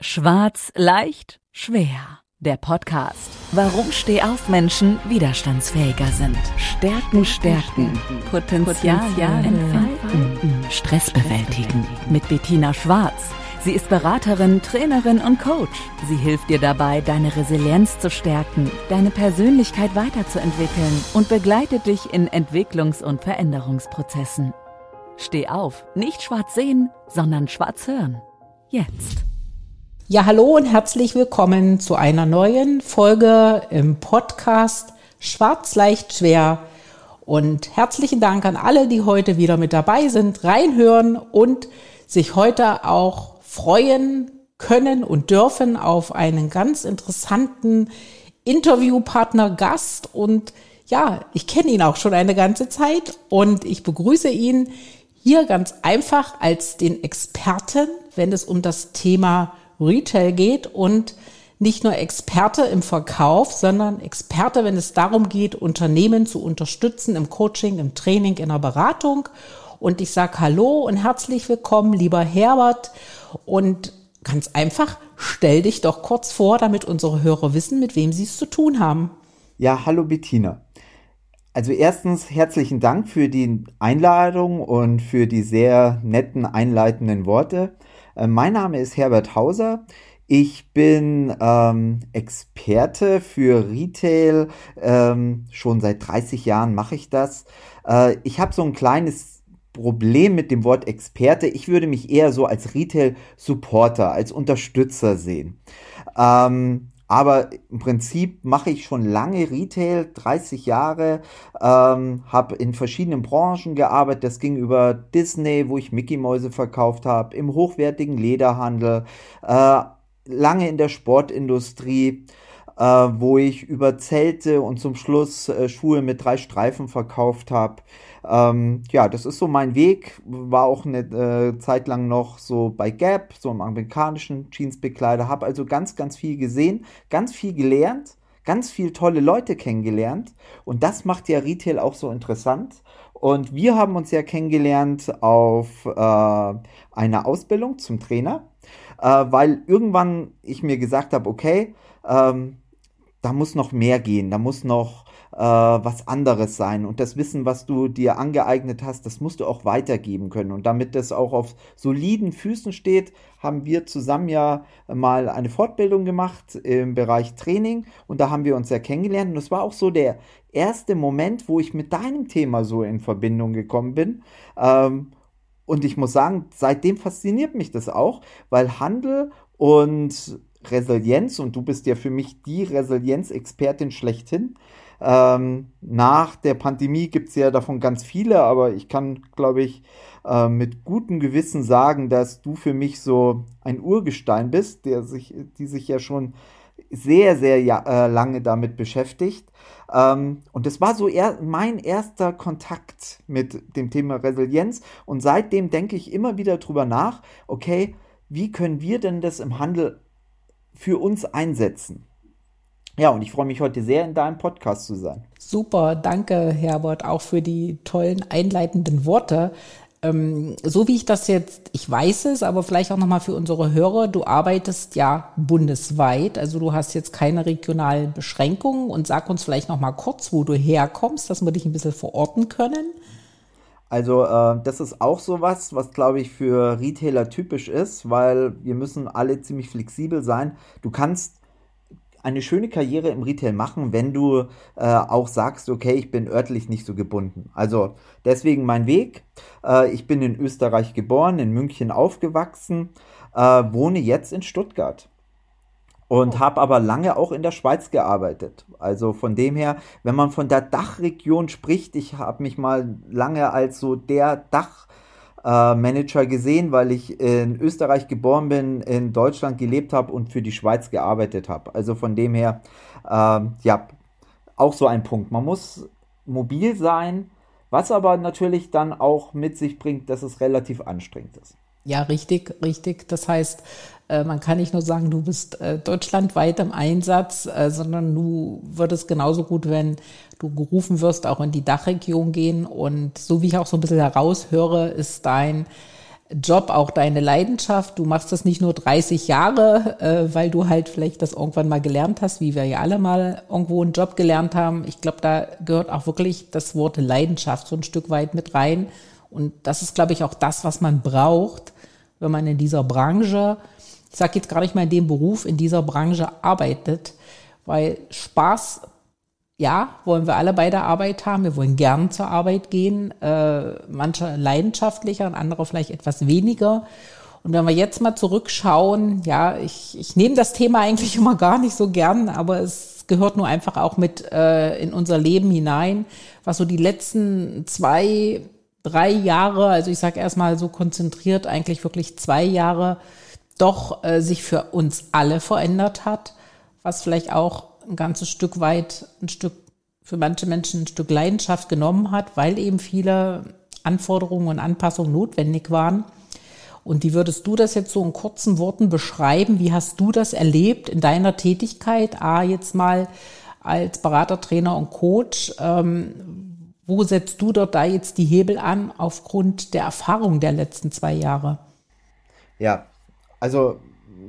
Schwarz, leicht, schwer. Der Podcast. Warum Stehaufmenschen widerstandsfähiger sind. Stärken, stärken. Potenzial, entfalten. Stress bewältigen. Mit Bettina Schwarz. Sie ist Beraterin, Trainerin und Coach. Sie hilft dir dabei, deine Resilienz zu stärken, deine Persönlichkeit weiterzuentwickeln und begleitet dich in Entwicklungs- und Veränderungsprozessen. Steh auf, nicht schwarz sehen, sondern schwarz hören. Jetzt. Ja, hallo und herzlich willkommen zu einer neuen Folge im Podcast Schwarz leicht schwer. Und herzlichen Dank an alle, die heute wieder mit dabei sind, reinhören und sich heute auch freuen können und dürfen auf einen ganz interessanten Interviewpartner, Gast. Und ja, ich kenne ihn auch schon eine ganze Zeit und ich begrüße ihn hier ganz einfach als den Experten, wenn es um das Thema Retail geht und nicht nur Experte im Verkauf, sondern Experte, wenn es darum geht, Unternehmen zu unterstützen im Coaching, im Training, in der Beratung. Und ich sage Hallo und herzlich willkommen, lieber Herbert. Und ganz einfach, stell dich doch kurz vor, damit unsere Hörer wissen, mit wem sie es zu tun haben. Ja, hallo Bettina. Also erstens herzlichen Dank für die Einladung und für die sehr netten einleitenden Worte. Äh, mein Name ist Herbert Hauser. Ich bin ähm, Experte für Retail. Ähm, schon seit 30 Jahren mache ich das. Äh, ich habe so ein kleines Problem mit dem Wort Experte. Ich würde mich eher so als Retail-Supporter, als Unterstützer sehen. Ähm, aber im Prinzip mache ich schon lange Retail, 30 Jahre, ähm, habe in verschiedenen Branchen gearbeitet. Das ging über Disney, wo ich Mickey Mäuse verkauft habe, im hochwertigen Lederhandel, äh, lange in der Sportindustrie, äh, wo ich über Zelte und zum Schluss äh, Schuhe mit drei Streifen verkauft habe. Ähm, ja, das ist so mein Weg. War auch eine äh, Zeit lang noch so bei Gap, so im amerikanischen Jeansbekleider. Habe also ganz, ganz viel gesehen, ganz viel gelernt, ganz viel tolle Leute kennengelernt. Und das macht ja Retail auch so interessant. Und wir haben uns ja kennengelernt auf äh, einer Ausbildung zum Trainer, äh, weil irgendwann ich mir gesagt habe, okay, ähm, da muss noch mehr gehen, da muss noch äh, was anderes sein. Und das Wissen, was du dir angeeignet hast, das musst du auch weitergeben können. Und damit das auch auf soliden Füßen steht, haben wir zusammen ja mal eine Fortbildung gemacht im Bereich Training. Und da haben wir uns ja kennengelernt. Und das war auch so der erste Moment, wo ich mit deinem Thema so in Verbindung gekommen bin. Ähm, und ich muss sagen, seitdem fasziniert mich das auch, weil Handel und Resilienz, und du bist ja für mich die Resilienzexpertin schlechthin, ähm, nach der Pandemie gibt es ja davon ganz viele, aber ich kann, glaube ich, äh, mit gutem Gewissen sagen, dass du für mich so ein Urgestein bist, der sich, die sich ja schon sehr, sehr ja, äh, lange damit beschäftigt. Ähm, und das war so er, mein erster Kontakt mit dem Thema Resilienz. Und seitdem denke ich immer wieder drüber nach, okay, wie können wir denn das im Handel für uns einsetzen? Ja, und ich freue mich heute sehr, in deinem Podcast zu sein. Super, danke Herbert, auch für die tollen einleitenden Worte. Ähm, so wie ich das jetzt, ich weiß es, aber vielleicht auch nochmal für unsere Hörer, du arbeitest ja bundesweit, also du hast jetzt keine regionalen Beschränkungen und sag uns vielleicht nochmal kurz, wo du herkommst, dass wir dich ein bisschen verorten können. Also äh, das ist auch sowas, was glaube ich für Retailer typisch ist, weil wir müssen alle ziemlich flexibel sein. Du kannst eine schöne Karriere im Retail machen, wenn du äh, auch sagst, okay, ich bin örtlich nicht so gebunden. Also deswegen mein Weg. Äh, ich bin in Österreich geboren, in München aufgewachsen, äh, wohne jetzt in Stuttgart und oh. habe aber lange auch in der Schweiz gearbeitet. Also von dem her, wenn man von der Dachregion spricht, ich habe mich mal lange als so der Dach äh, Manager gesehen, weil ich in Österreich geboren bin, in Deutschland gelebt habe und für die Schweiz gearbeitet habe. Also von dem her, äh, ja, auch so ein Punkt. Man muss mobil sein, was aber natürlich dann auch mit sich bringt, dass es relativ anstrengend ist. Ja, richtig, richtig. Das heißt, äh, man kann nicht nur sagen, du bist äh, deutschlandweit im Einsatz, äh, sondern du würdest genauso gut, wenn du gerufen wirst, auch in die Dachregion gehen. Und so wie ich auch so ein bisschen heraushöre, ist dein Job auch deine Leidenschaft. Du machst das nicht nur 30 Jahre, äh, weil du halt vielleicht das irgendwann mal gelernt hast, wie wir ja alle mal irgendwo einen Job gelernt haben. Ich glaube, da gehört auch wirklich das Wort Leidenschaft so ein Stück weit mit rein. Und das ist, glaube ich, auch das, was man braucht, wenn man in dieser Branche, ich sage jetzt gar nicht mal in dem Beruf, in dieser Branche arbeitet, weil Spaß ja, wollen wir alle bei der Arbeit haben. Wir wollen gern zur Arbeit gehen. Äh, manche leidenschaftlicher und andere vielleicht etwas weniger. Und wenn wir jetzt mal zurückschauen, ja, ich, ich nehme das Thema eigentlich immer gar nicht so gern, aber es gehört nur einfach auch mit äh, in unser Leben hinein, was so die letzten zwei, drei Jahre, also ich sage erstmal so konzentriert, eigentlich wirklich zwei Jahre, doch äh, sich für uns alle verändert hat, was vielleicht auch ein ganzes Stück weit, ein Stück, für manche Menschen ein Stück Leidenschaft genommen hat, weil eben viele Anforderungen und Anpassungen notwendig waren. Und wie würdest du das jetzt so in kurzen Worten beschreiben? Wie hast du das erlebt in deiner Tätigkeit? A, jetzt mal als Berater, Trainer und Coach. Ähm, wo setzt du dort da jetzt die Hebel an aufgrund der Erfahrung der letzten zwei Jahre? Ja, also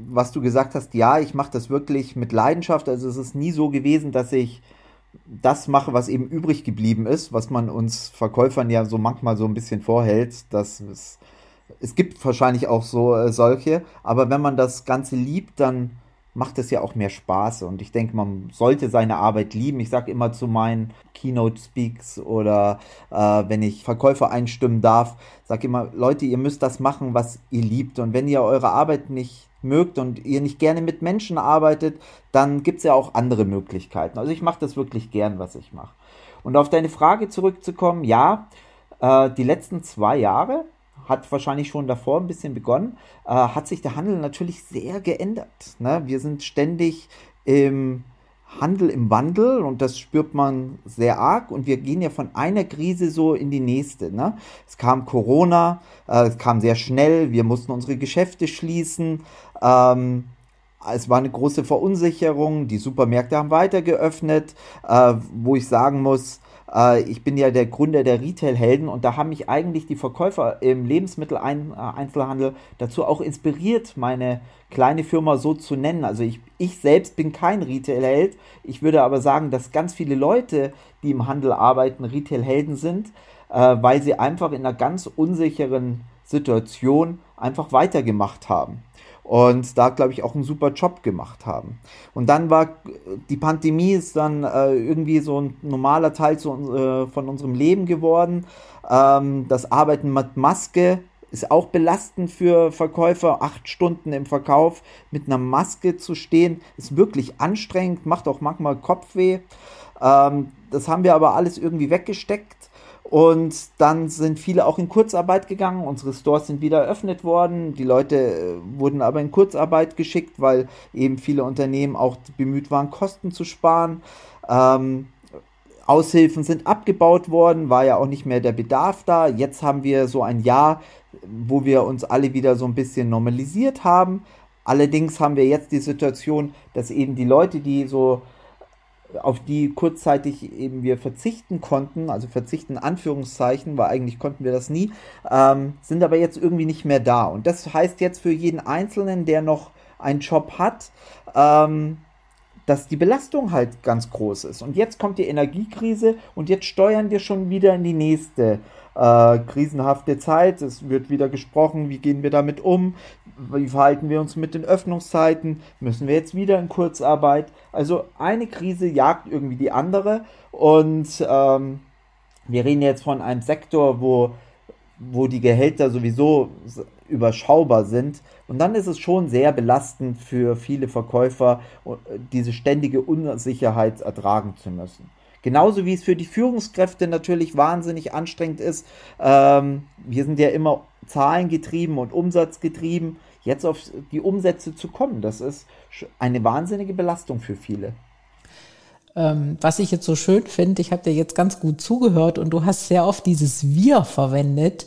was du gesagt hast, ja, ich mache das wirklich mit Leidenschaft. Also es ist nie so gewesen, dass ich das mache, was eben übrig geblieben ist, was man uns Verkäufern ja so manchmal so ein bisschen vorhält, dass es, es gibt wahrscheinlich auch so äh, solche, aber wenn man das Ganze liebt, dann macht es ja auch mehr Spaß und ich denke, man sollte seine Arbeit lieben. Ich sage immer zu meinen Keynote Speaks oder äh, wenn ich Verkäufer einstimmen darf, sage immer, Leute, ihr müsst das machen, was ihr liebt und wenn ihr eure Arbeit nicht mögt und ihr nicht gerne mit Menschen arbeitet, dann gibt es ja auch andere Möglichkeiten. Also ich mache das wirklich gern, was ich mache. Und auf deine Frage zurückzukommen, ja, äh, die letzten zwei Jahre hat wahrscheinlich schon davor ein bisschen begonnen, äh, hat sich der Handel natürlich sehr geändert. Ne? Wir sind ständig im Handel im Wandel und das spürt man sehr arg und wir gehen ja von einer Krise so in die nächste. Ne? Es kam Corona, äh, es kam sehr schnell, wir mussten unsere Geschäfte schließen, ähm, es war eine große Verunsicherung, die Supermärkte haben weiter geöffnet, äh, wo ich sagen muss, äh, ich bin ja der Gründer der Retail-Helden und da haben mich eigentlich die Verkäufer im Lebensmitteleinzelhandel dazu auch inspiriert, meine kleine Firma so zu nennen. Also ich, ich selbst bin kein Retail-Held. Ich würde aber sagen, dass ganz viele Leute, die im Handel arbeiten, Retail-Helden sind, äh, weil sie einfach in einer ganz unsicheren Situation einfach weitergemacht haben und da glaube ich auch einen super Job gemacht haben. Und dann war die Pandemie ist dann äh, irgendwie so ein normaler Teil zu, äh, von unserem Leben geworden. Ähm, das Arbeiten mit Maske ist auch belastend für Verkäufer. Acht Stunden im Verkauf mit einer Maske zu stehen, ist wirklich anstrengend, macht auch manchmal Kopfweh. Ähm, das haben wir aber alles irgendwie weggesteckt und dann sind viele auch in Kurzarbeit gegangen. Unsere Stores sind wieder eröffnet worden. Die Leute äh, wurden aber in Kurzarbeit geschickt, weil eben viele Unternehmen auch bemüht waren, Kosten zu sparen. Ähm, Aushilfen sind abgebaut worden, war ja auch nicht mehr der Bedarf da. Jetzt haben wir so ein Jahr, wo wir uns alle wieder so ein bisschen normalisiert haben. Allerdings haben wir jetzt die Situation, dass eben die Leute, die so auf die kurzzeitig eben wir verzichten konnten, also verzichten Anführungszeichen, weil eigentlich konnten wir das nie, ähm, sind aber jetzt irgendwie nicht mehr da. Und das heißt jetzt für jeden Einzelnen, der noch einen Job hat, ähm, dass die Belastung halt ganz groß ist. Und jetzt kommt die Energiekrise und jetzt steuern wir schon wieder in die nächste äh, krisenhafte Zeit. Es wird wieder gesprochen, wie gehen wir damit um, wie verhalten wir uns mit den Öffnungszeiten, müssen wir jetzt wieder in Kurzarbeit. Also eine Krise jagt irgendwie die andere und ähm, wir reden jetzt von einem Sektor, wo, wo die Gehälter sowieso überschaubar sind. Und dann ist es schon sehr belastend für viele Verkäufer, diese ständige Unsicherheit ertragen zu müssen. Genauso wie es für die Führungskräfte natürlich wahnsinnig anstrengend ist. Ähm, wir sind ja immer zahlengetrieben und umsatzgetrieben. Jetzt auf die Umsätze zu kommen, das ist eine wahnsinnige Belastung für viele. Ähm, was ich jetzt so schön finde, ich habe dir jetzt ganz gut zugehört und du hast sehr oft dieses Wir verwendet.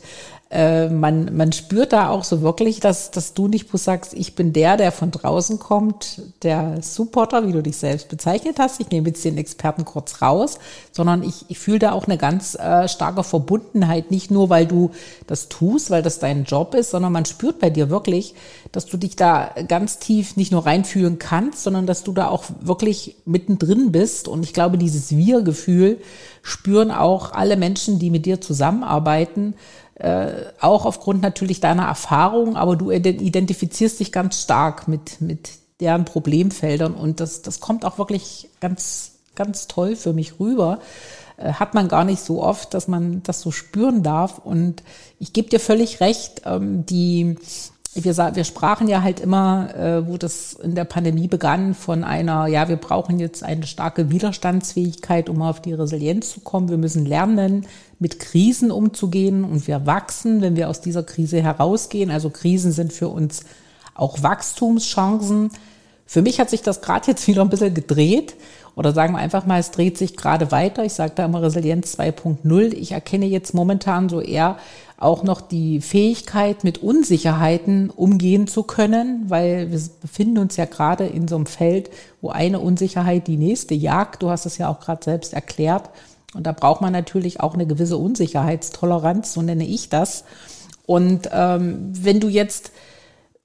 Äh, man, man spürt da auch so wirklich, dass, dass du nicht bloß sagst, ich bin der, der von draußen kommt, der Supporter, wie du dich selbst bezeichnet hast. Ich nehme jetzt den Experten kurz raus, sondern ich, ich fühle da auch eine ganz äh, starke Verbundenheit, nicht nur, weil du das tust, weil das dein Job ist, sondern man spürt bei dir wirklich, dass du dich da ganz tief nicht nur reinfühlen kannst, sondern dass du da auch wirklich mittendrin bist. Und ich glaube, dieses Wir-Gefühl spüren auch alle Menschen, die mit dir zusammenarbeiten, äh, auch aufgrund natürlich deiner Erfahrung, aber du identifizierst dich ganz stark mit, mit deren Problemfeldern und das, das kommt auch wirklich ganz, ganz toll für mich rüber. Äh, hat man gar nicht so oft, dass man das so spüren darf. Und ich gebe dir völlig recht, ähm, die, wir, wir sprachen ja halt immer, äh, wo das in der Pandemie begann, von einer, ja, wir brauchen jetzt eine starke Widerstandsfähigkeit, um auf die Resilienz zu kommen. Wir müssen lernen, mit Krisen umzugehen und wir wachsen, wenn wir aus dieser Krise herausgehen. Also Krisen sind für uns auch Wachstumschancen. Für mich hat sich das gerade jetzt wieder ein bisschen gedreht. Oder sagen wir einfach mal, es dreht sich gerade weiter. Ich sage da immer Resilienz 2.0. Ich erkenne jetzt momentan so eher auch noch die Fähigkeit, mit Unsicherheiten umgehen zu können, weil wir befinden uns ja gerade in so einem Feld, wo eine Unsicherheit die nächste jagt. Du hast es ja auch gerade selbst erklärt. Und da braucht man natürlich auch eine gewisse Unsicherheitstoleranz, so nenne ich das. Und ähm, wenn du jetzt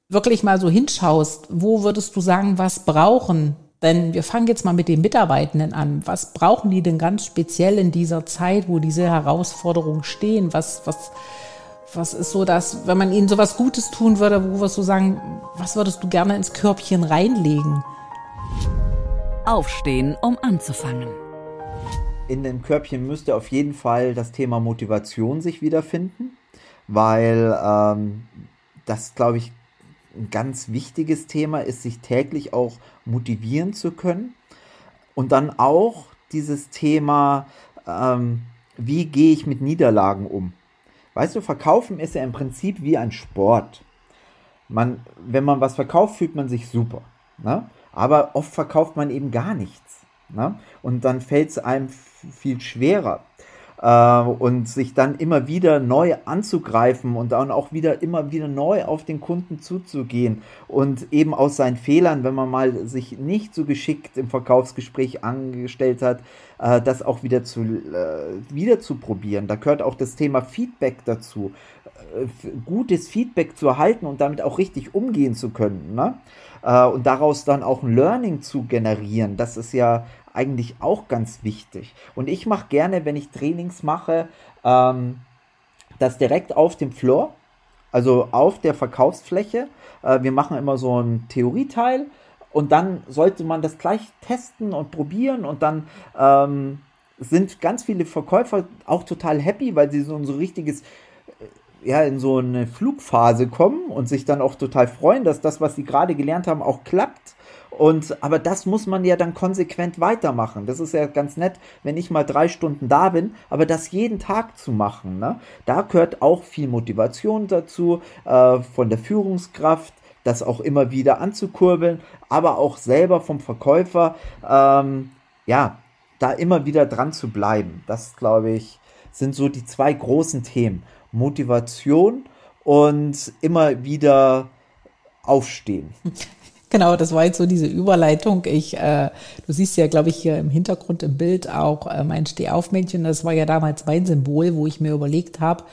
wirklich mal so hinschaust, wo würdest du sagen, was brauchen denn wir fangen jetzt mal mit den Mitarbeitenden an. Was brauchen die denn ganz speziell in dieser Zeit, wo diese Herausforderungen stehen? Was, was, was ist so das, wenn man ihnen sowas Gutes tun würde, wo wirst du sagen, was würdest du gerne ins Körbchen reinlegen? Aufstehen, um anzufangen. In dem Körbchen müsste auf jeden Fall das Thema Motivation sich wiederfinden, weil ähm, das, glaube ich, ein ganz wichtiges Thema ist, sich täglich auch motivieren zu können. Und dann auch dieses Thema, ähm, wie gehe ich mit Niederlagen um? Weißt du, verkaufen ist ja im Prinzip wie ein Sport. Man, wenn man was verkauft, fühlt man sich super. Ne? Aber oft verkauft man eben gar nichts. Ne? Und dann fällt es einem viel schwerer äh, und sich dann immer wieder neu anzugreifen und dann auch wieder immer wieder neu auf den Kunden zuzugehen und eben aus seinen Fehlern, wenn man mal sich nicht so geschickt im Verkaufsgespräch angestellt hat, äh, das auch wieder zu äh, wieder zu probieren. Da gehört auch das Thema Feedback dazu, äh, gutes Feedback zu erhalten und damit auch richtig umgehen zu können. Ne? Äh, und daraus dann auch ein Learning zu generieren. Das ist ja eigentlich auch ganz wichtig. Und ich mache gerne, wenn ich Trainings mache, ähm, das direkt auf dem Floor, also auf der Verkaufsfläche. Äh, wir machen immer so ein Theorieteil und dann sollte man das gleich testen und probieren und dann ähm, sind ganz viele Verkäufer auch total happy, weil sie so ein so richtiges äh, ja, in so eine Flugphase kommen und sich dann auch total freuen, dass das, was sie gerade gelernt haben, auch klappt. Und, aber das muss man ja dann konsequent weitermachen. Das ist ja ganz nett, wenn ich mal drei Stunden da bin, aber das jeden Tag zu machen. Ne? Da gehört auch viel Motivation dazu, äh, von der Führungskraft, das auch immer wieder anzukurbeln, aber auch selber vom Verkäufer, ähm, ja, da immer wieder dran zu bleiben. Das, glaube ich, sind so die zwei großen Themen. Motivation und immer wieder aufstehen. Genau, das war jetzt so diese Überleitung. Ich, äh, du siehst ja, glaube ich, hier im Hintergrund im Bild auch äh, mein Stehaufmännchen. Das war ja damals mein Symbol, wo ich mir überlegt habe,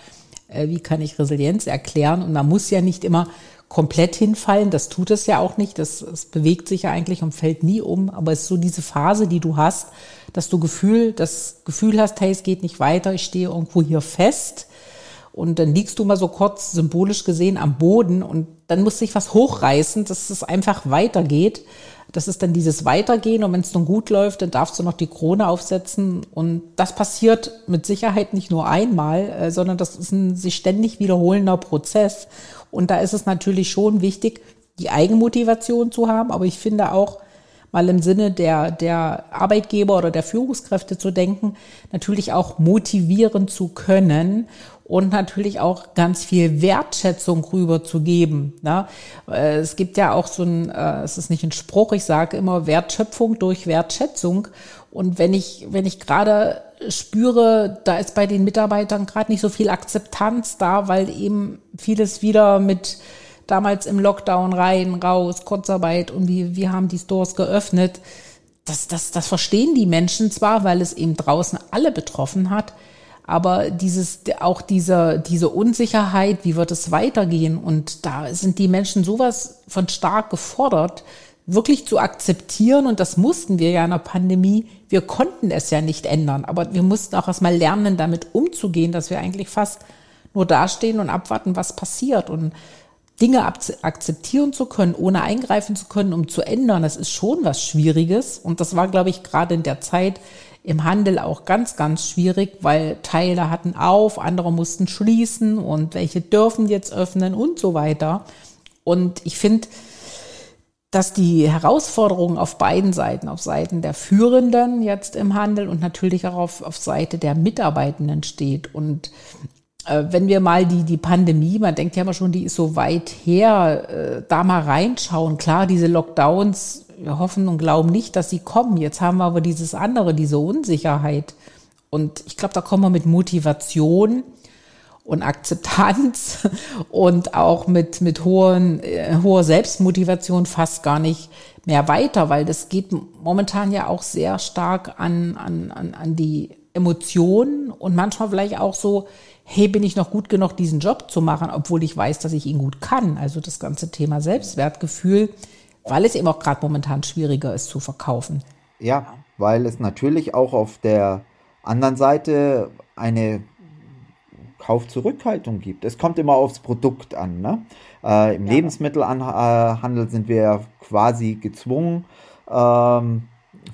äh, wie kann ich Resilienz erklären. Und man muss ja nicht immer komplett hinfallen. Das tut es ja auch nicht. Das, das bewegt sich ja eigentlich und fällt nie um. Aber es ist so diese Phase, die du hast, dass du Gefühl, das Gefühl hast, hey, es geht nicht weiter. Ich stehe irgendwo hier fest und dann liegst du mal so kurz symbolisch gesehen am Boden und dann muss sich was hochreißen, dass es einfach weitergeht. Das ist dann dieses Weitergehen und wenn es dann gut läuft, dann darfst du noch die Krone aufsetzen. Und das passiert mit Sicherheit nicht nur einmal, äh, sondern das ist ein sich ständig wiederholender Prozess. Und da ist es natürlich schon wichtig, die Eigenmotivation zu haben, aber ich finde auch, mal im Sinne der, der Arbeitgeber oder der Führungskräfte zu denken, natürlich auch motivieren zu können und natürlich auch ganz viel Wertschätzung rüberzugeben. Ne? Äh, es gibt ja auch so ein, äh, es ist nicht ein Spruch, ich sage immer Wertschöpfung durch Wertschätzung. Und wenn ich, wenn ich gerade spüre, da ist bei den Mitarbeitern gerade nicht so viel Akzeptanz da, weil eben vieles wieder mit damals im Lockdown rein, raus, Kurzarbeit und wie, wir haben die Stores geöffnet. Das, das, das verstehen die Menschen zwar, weil es eben draußen alle betroffen hat, aber dieses, auch diese, diese Unsicherheit, wie wird es weitergehen? Und da sind die Menschen sowas von stark gefordert, wirklich zu akzeptieren. Und das mussten wir ja in der Pandemie. Wir konnten es ja nicht ändern, aber wir mussten auch erstmal lernen, damit umzugehen, dass wir eigentlich fast nur dastehen und abwarten, was passiert. Und Dinge akzeptieren zu können, ohne eingreifen zu können, um zu ändern, das ist schon was Schwieriges. Und das war, glaube ich, gerade in der Zeit, im Handel auch ganz, ganz schwierig, weil Teile hatten auf, andere mussten schließen und welche dürfen jetzt öffnen und so weiter. Und ich finde, dass die Herausforderungen auf beiden Seiten, auf Seiten der Führenden jetzt im Handel und natürlich auch auf, auf Seite der Mitarbeitenden steht. Und äh, wenn wir mal die, die Pandemie, man denkt ja immer schon, die ist so weit her, äh, da mal reinschauen. Klar, diese Lockdowns wir hoffen und glauben nicht, dass sie kommen. Jetzt haben wir aber dieses andere, diese Unsicherheit. Und ich glaube, da kommen wir mit Motivation und Akzeptanz und auch mit, mit hohen, äh, hoher Selbstmotivation fast gar nicht mehr weiter, weil das geht momentan ja auch sehr stark an, an, an, an die Emotionen und manchmal vielleicht auch so, hey, bin ich noch gut genug, diesen Job zu machen, obwohl ich weiß, dass ich ihn gut kann. Also das ganze Thema Selbstwertgefühl weil es eben auch gerade momentan schwieriger ist zu verkaufen. Ja, weil es natürlich auch auf der anderen Seite eine Kaufzurückhaltung gibt. Es kommt immer aufs Produkt an. Ne? Äh, Im ja. Lebensmittelhandel sind wir quasi gezwungen, ähm,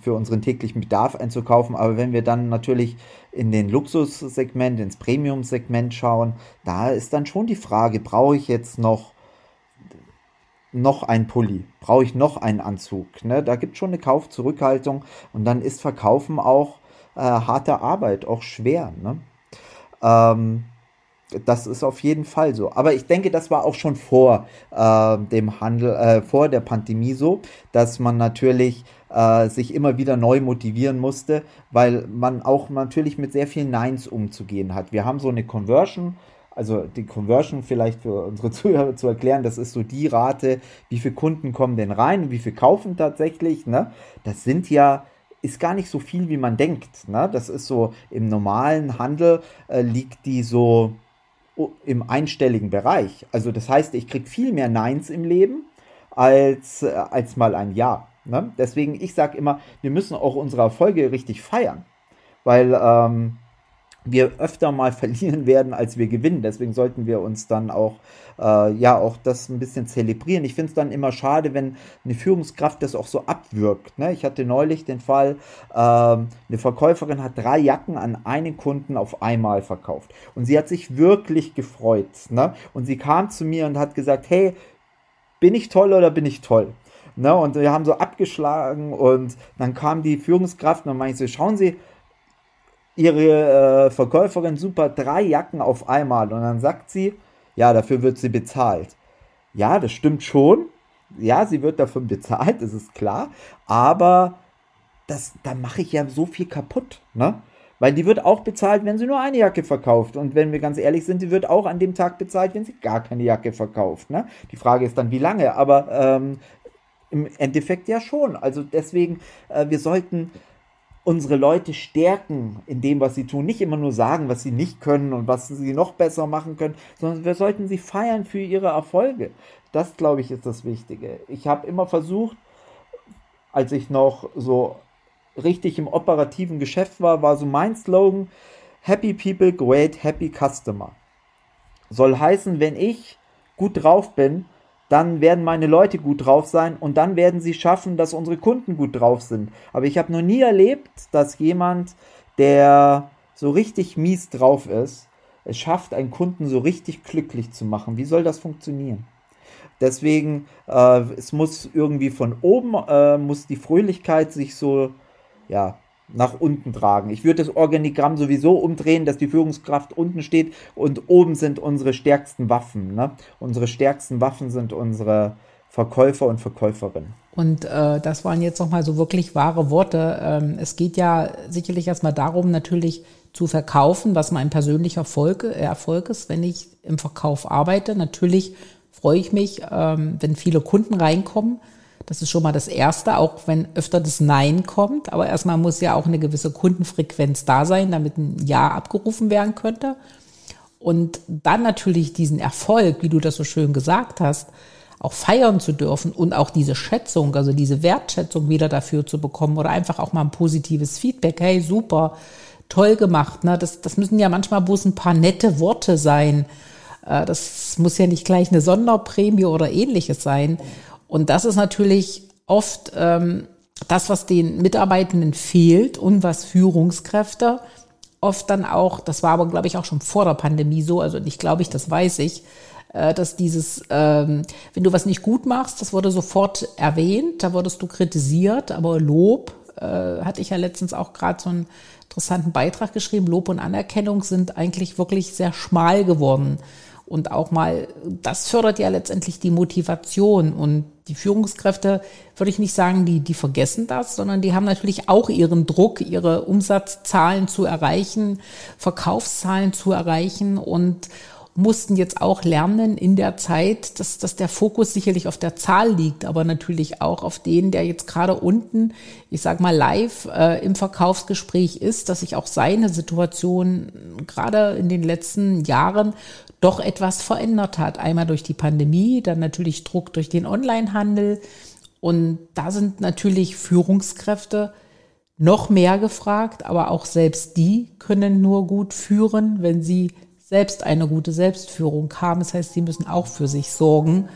für unseren täglichen Bedarf einzukaufen. Aber wenn wir dann natürlich in den Luxussegment, ins Premium-Segment schauen, da ist dann schon die Frage, brauche ich jetzt noch noch ein Pulli? Brauche ich noch einen Anzug? Ne? Da gibt es schon eine Kaufzurückhaltung und dann ist Verkaufen auch äh, harte Arbeit, auch schwer. Ne? Ähm, das ist auf jeden Fall so. Aber ich denke, das war auch schon vor äh, dem Handel, äh, vor der Pandemie so, dass man natürlich äh, sich immer wieder neu motivieren musste, weil man auch natürlich mit sehr vielen Neins umzugehen hat. Wir haben so eine Conversion also die Conversion vielleicht für unsere Zuhörer zu erklären, das ist so die Rate, wie viele Kunden kommen denn rein, wie viele kaufen tatsächlich, ne? Das sind ja ist gar nicht so viel, wie man denkt. Ne? Das ist so im normalen Handel äh, liegt die so im einstelligen Bereich. Also das heißt, ich kriege viel mehr Neins im Leben als, äh, als mal ein Ja. Ne? Deswegen, ich sage immer, wir müssen auch unsere Erfolge richtig feiern. Weil ähm, wir öfter mal verlieren werden, als wir gewinnen. Deswegen sollten wir uns dann auch, äh, ja, auch das ein bisschen zelebrieren. Ich finde es dann immer schade, wenn eine Führungskraft das auch so abwirkt. Ne? Ich hatte neulich den Fall, äh, eine Verkäuferin hat drei Jacken an einen Kunden auf einmal verkauft. Und sie hat sich wirklich gefreut. Ne? Und sie kam zu mir und hat gesagt, hey, bin ich toll oder bin ich toll? Ne? Und wir haben so abgeschlagen und dann kam die Führungskraft und dann meinte sie, schauen Sie, ihre äh, Verkäuferin super drei Jacken auf einmal und dann sagt sie, ja, dafür wird sie bezahlt. Ja, das stimmt schon. Ja, sie wird dafür bezahlt, das ist klar. Aber das, da mache ich ja so viel kaputt, ne? Weil die wird auch bezahlt, wenn sie nur eine Jacke verkauft. Und wenn wir ganz ehrlich sind, die wird auch an dem Tag bezahlt, wenn sie gar keine Jacke verkauft. Ne? Die Frage ist dann, wie lange. Aber ähm, im Endeffekt ja schon. Also deswegen, äh, wir sollten unsere Leute stärken in dem, was sie tun. Nicht immer nur sagen, was sie nicht können und was sie noch besser machen können, sondern wir sollten sie feiern für ihre Erfolge. Das, glaube ich, ist das Wichtige. Ich habe immer versucht, als ich noch so richtig im operativen Geschäft war, war so mein Slogan, Happy People, Great Happy Customer. Soll heißen, wenn ich gut drauf bin, dann werden meine Leute gut drauf sein und dann werden sie schaffen, dass unsere Kunden gut drauf sind. Aber ich habe noch nie erlebt, dass jemand, der so richtig mies drauf ist, es schafft, einen Kunden so richtig glücklich zu machen. Wie soll das funktionieren? Deswegen, äh, es muss irgendwie von oben, äh, muss die Fröhlichkeit sich so, ja, nach unten tragen. Ich würde das Organigramm sowieso umdrehen, dass die Führungskraft unten steht und oben sind unsere stärksten Waffen. Ne? Unsere stärksten Waffen sind unsere Verkäufer und Verkäuferinnen. Und äh, das waren jetzt nochmal so wirklich wahre Worte. Ähm, es geht ja sicherlich erstmal darum, natürlich zu verkaufen, was mein persönlicher Erfolg, äh, Erfolg ist, wenn ich im Verkauf arbeite. Natürlich freue ich mich, ähm, wenn viele Kunden reinkommen. Das ist schon mal das Erste, auch wenn öfter das Nein kommt. Aber erstmal muss ja auch eine gewisse Kundenfrequenz da sein, damit ein Ja abgerufen werden könnte. Und dann natürlich diesen Erfolg, wie du das so schön gesagt hast, auch feiern zu dürfen und auch diese Schätzung, also diese Wertschätzung wieder dafür zu bekommen oder einfach auch mal ein positives Feedback. Hey, super, toll gemacht. Ne? Das, das müssen ja manchmal bloß ein paar nette Worte sein. Äh, das muss ja nicht gleich eine Sonderprämie oder ähnliches sein. Und das ist natürlich oft ähm, das, was den Mitarbeitenden fehlt und was Führungskräfte oft dann auch, das war aber, glaube ich, auch schon vor der Pandemie so, also ich glaube ich, das weiß ich, äh, dass dieses, ähm, wenn du was nicht gut machst, das wurde sofort erwähnt, da wurdest du kritisiert, aber Lob, äh, hatte ich ja letztens auch gerade so einen interessanten Beitrag geschrieben, Lob und Anerkennung sind eigentlich wirklich sehr schmal geworden. Und auch mal, das fördert ja letztendlich die Motivation. Und die Führungskräfte, würde ich nicht sagen, die, die vergessen das, sondern die haben natürlich auch ihren Druck, ihre Umsatzzahlen zu erreichen, Verkaufszahlen zu erreichen und mussten jetzt auch lernen in der Zeit, dass, dass der Fokus sicherlich auf der Zahl liegt, aber natürlich auch auf den, der jetzt gerade unten, ich sag mal live äh, im Verkaufsgespräch ist, dass sich auch seine Situation gerade in den letzten Jahren doch etwas verändert hat. Einmal durch die Pandemie, dann natürlich Druck durch den Onlinehandel. Und da sind natürlich Führungskräfte noch mehr gefragt, aber auch selbst die können nur gut führen, wenn sie selbst eine gute Selbstführung haben. Das heißt, sie müssen auch für sich sorgen,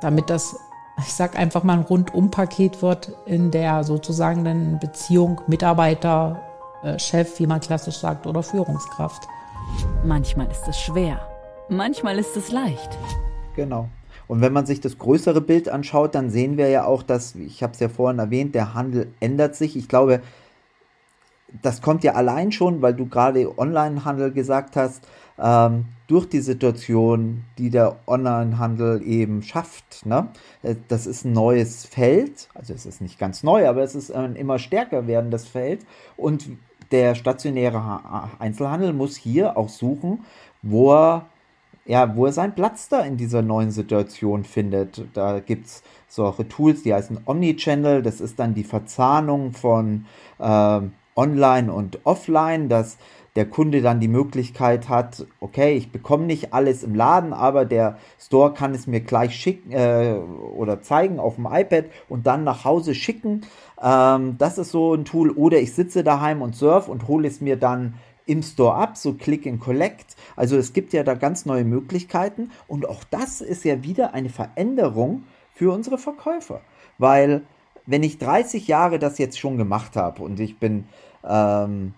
damit das, ich sag einfach mal, ein Rundumpaket wird in der sozusagen dann Beziehung Mitarbeiter, äh, Chef, wie man klassisch sagt, oder Führungskraft. Manchmal ist es schwer, manchmal ist es leicht. Genau. Und wenn man sich das größere Bild anschaut, dann sehen wir ja auch, dass, ich habe es ja vorhin erwähnt, der Handel ändert sich. Ich glaube, das kommt ja allein schon, weil du gerade Onlinehandel gesagt hast, ähm, durch die Situation, die der Onlinehandel eben schafft. Ne? Äh, das ist ein neues Feld, also es ist nicht ganz neu, aber es ist ein immer stärker werdendes Feld und der stationäre Einzelhandel muss hier auch suchen, wo er, ja, wo er seinen Platz da in dieser neuen Situation findet. Da gibt es solche Tools, die heißen Omnichannel, das ist dann die Verzahnung von äh, Online und Offline, dass der Kunde dann die Möglichkeit hat, okay, ich bekomme nicht alles im Laden, aber der Store kann es mir gleich schicken äh, oder zeigen auf dem iPad und dann nach Hause schicken. Ähm, das ist so ein Tool. Oder ich sitze daheim und surf und hole es mir dann im Store ab, so Click and Collect. Also es gibt ja da ganz neue Möglichkeiten und auch das ist ja wieder eine Veränderung für unsere Verkäufer, weil wenn ich 30 Jahre das jetzt schon gemacht habe und ich bin ähm,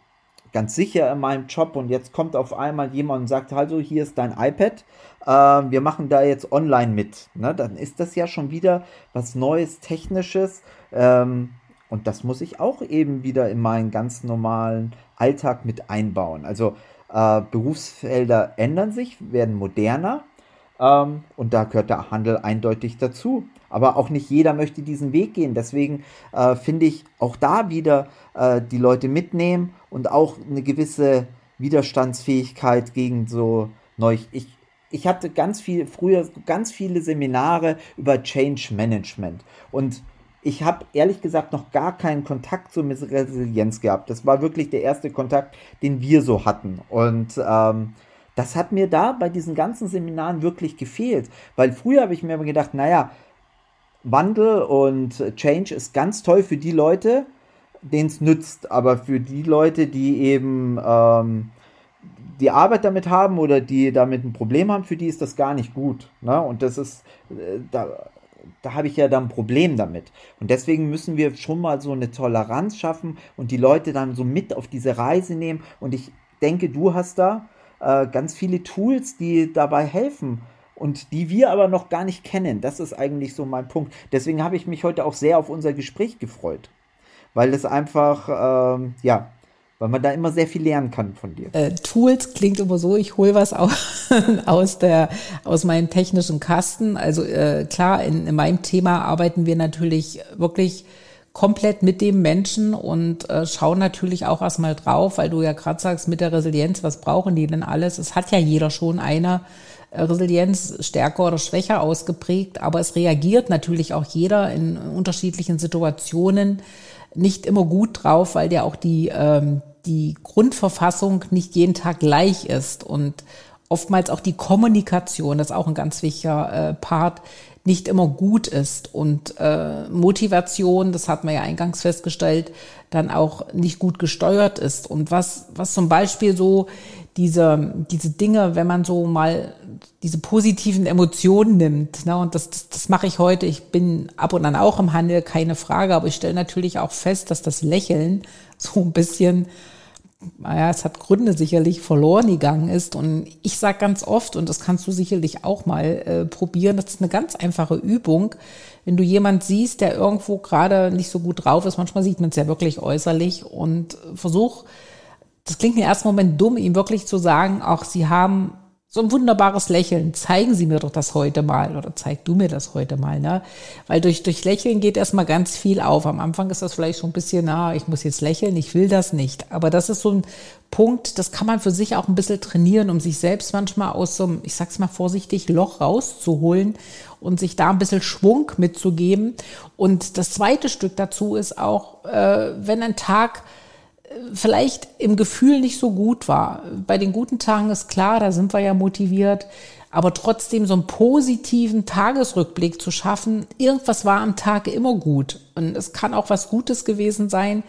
ganz sicher in meinem Job und jetzt kommt auf einmal jemand und sagt, also hier ist dein iPad, äh, wir machen da jetzt online mit. Ne? Dann ist das ja schon wieder was Neues, Technisches ähm, und das muss ich auch eben wieder in meinen ganz normalen Alltag mit einbauen. Also äh, Berufsfelder ändern sich, werden moderner ähm, und da gehört der Handel eindeutig dazu. Aber auch nicht jeder möchte diesen Weg gehen. Deswegen äh, finde ich auch da wieder äh, die Leute mitnehmen und auch eine gewisse Widerstandsfähigkeit gegen so neu. Ich, ich hatte ganz viel, früher ganz viele Seminare über Change Management und ich habe ehrlich gesagt noch gar keinen Kontakt zur Resilienz gehabt. Das war wirklich der erste Kontakt, den wir so hatten. Und ähm, das hat mir da bei diesen ganzen Seminaren wirklich gefehlt, weil früher habe ich mir immer gedacht, naja, Wandel und Change ist ganz toll für die Leute, denen es nützt, aber für die Leute, die eben ähm, die Arbeit damit haben oder die damit ein Problem haben, für die ist das gar nicht gut. Ne? Und das ist, äh, da, da habe ich ja dann ein Problem damit. Und deswegen müssen wir schon mal so eine Toleranz schaffen und die Leute dann so mit auf diese Reise nehmen. Und ich denke, du hast da äh, ganz viele Tools, die dabei helfen und die wir aber noch gar nicht kennen. Das ist eigentlich so mein Punkt. Deswegen habe ich mich heute auch sehr auf unser Gespräch gefreut. weil es einfach, ähm, ja, weil man da immer sehr viel lernen kann von dir. Äh, Tools klingt immer so, ich hole was aus, aus, der, aus meinem technischen Kasten. Also äh, klar, in, in meinem Thema arbeiten wir natürlich wirklich komplett mit dem Menschen und äh, schauen natürlich auch erstmal drauf, weil du ja gerade sagst, mit der Resilienz, was brauchen die denn alles? Es hat ja jeder schon eine Resilienz stärker oder schwächer ausgeprägt, aber es reagiert natürlich auch jeder in unterschiedlichen Situationen nicht immer gut drauf, weil der auch die, ähm, die Grundverfassung nicht jeden Tag gleich ist und oftmals auch die Kommunikation, das ist auch ein ganz wichtiger äh, Part, nicht immer gut ist und äh, Motivation, das hat man ja eingangs festgestellt, dann auch nicht gut gesteuert ist. Und was, was zum Beispiel so diese, diese Dinge, wenn man so mal diese positiven Emotionen nimmt, ne, und das, das, das mache ich heute, ich bin ab und an auch im Handel, keine Frage, aber ich stelle natürlich auch fest, dass das Lächeln so ein bisschen naja, es hat Gründe sicherlich verloren gegangen ist. Und ich sage ganz oft, und das kannst du sicherlich auch mal äh, probieren, das ist eine ganz einfache Übung. Wenn du jemand siehst, der irgendwo gerade nicht so gut drauf ist, manchmal sieht man es ja wirklich äußerlich und versuch, das klingt im ersten Moment dumm, ihm wirklich zu sagen, auch sie haben so ein wunderbares Lächeln. Zeigen Sie mir doch das heute mal oder zeig du mir das heute mal, ne? Weil durch, durch Lächeln geht erstmal ganz viel auf. Am Anfang ist das vielleicht schon ein bisschen, na, ich muss jetzt lächeln, ich will das nicht. Aber das ist so ein Punkt, das kann man für sich auch ein bisschen trainieren, um sich selbst manchmal aus so einem, ich sag's mal vorsichtig, Loch rauszuholen und sich da ein bisschen Schwung mitzugeben. Und das zweite Stück dazu ist auch, äh, wenn ein Tag vielleicht im Gefühl nicht so gut war. Bei den guten Tagen ist klar, da sind wir ja motiviert, aber trotzdem so einen positiven Tagesrückblick zu schaffen, irgendwas war am Tag immer gut. Und es kann auch was Gutes gewesen sein,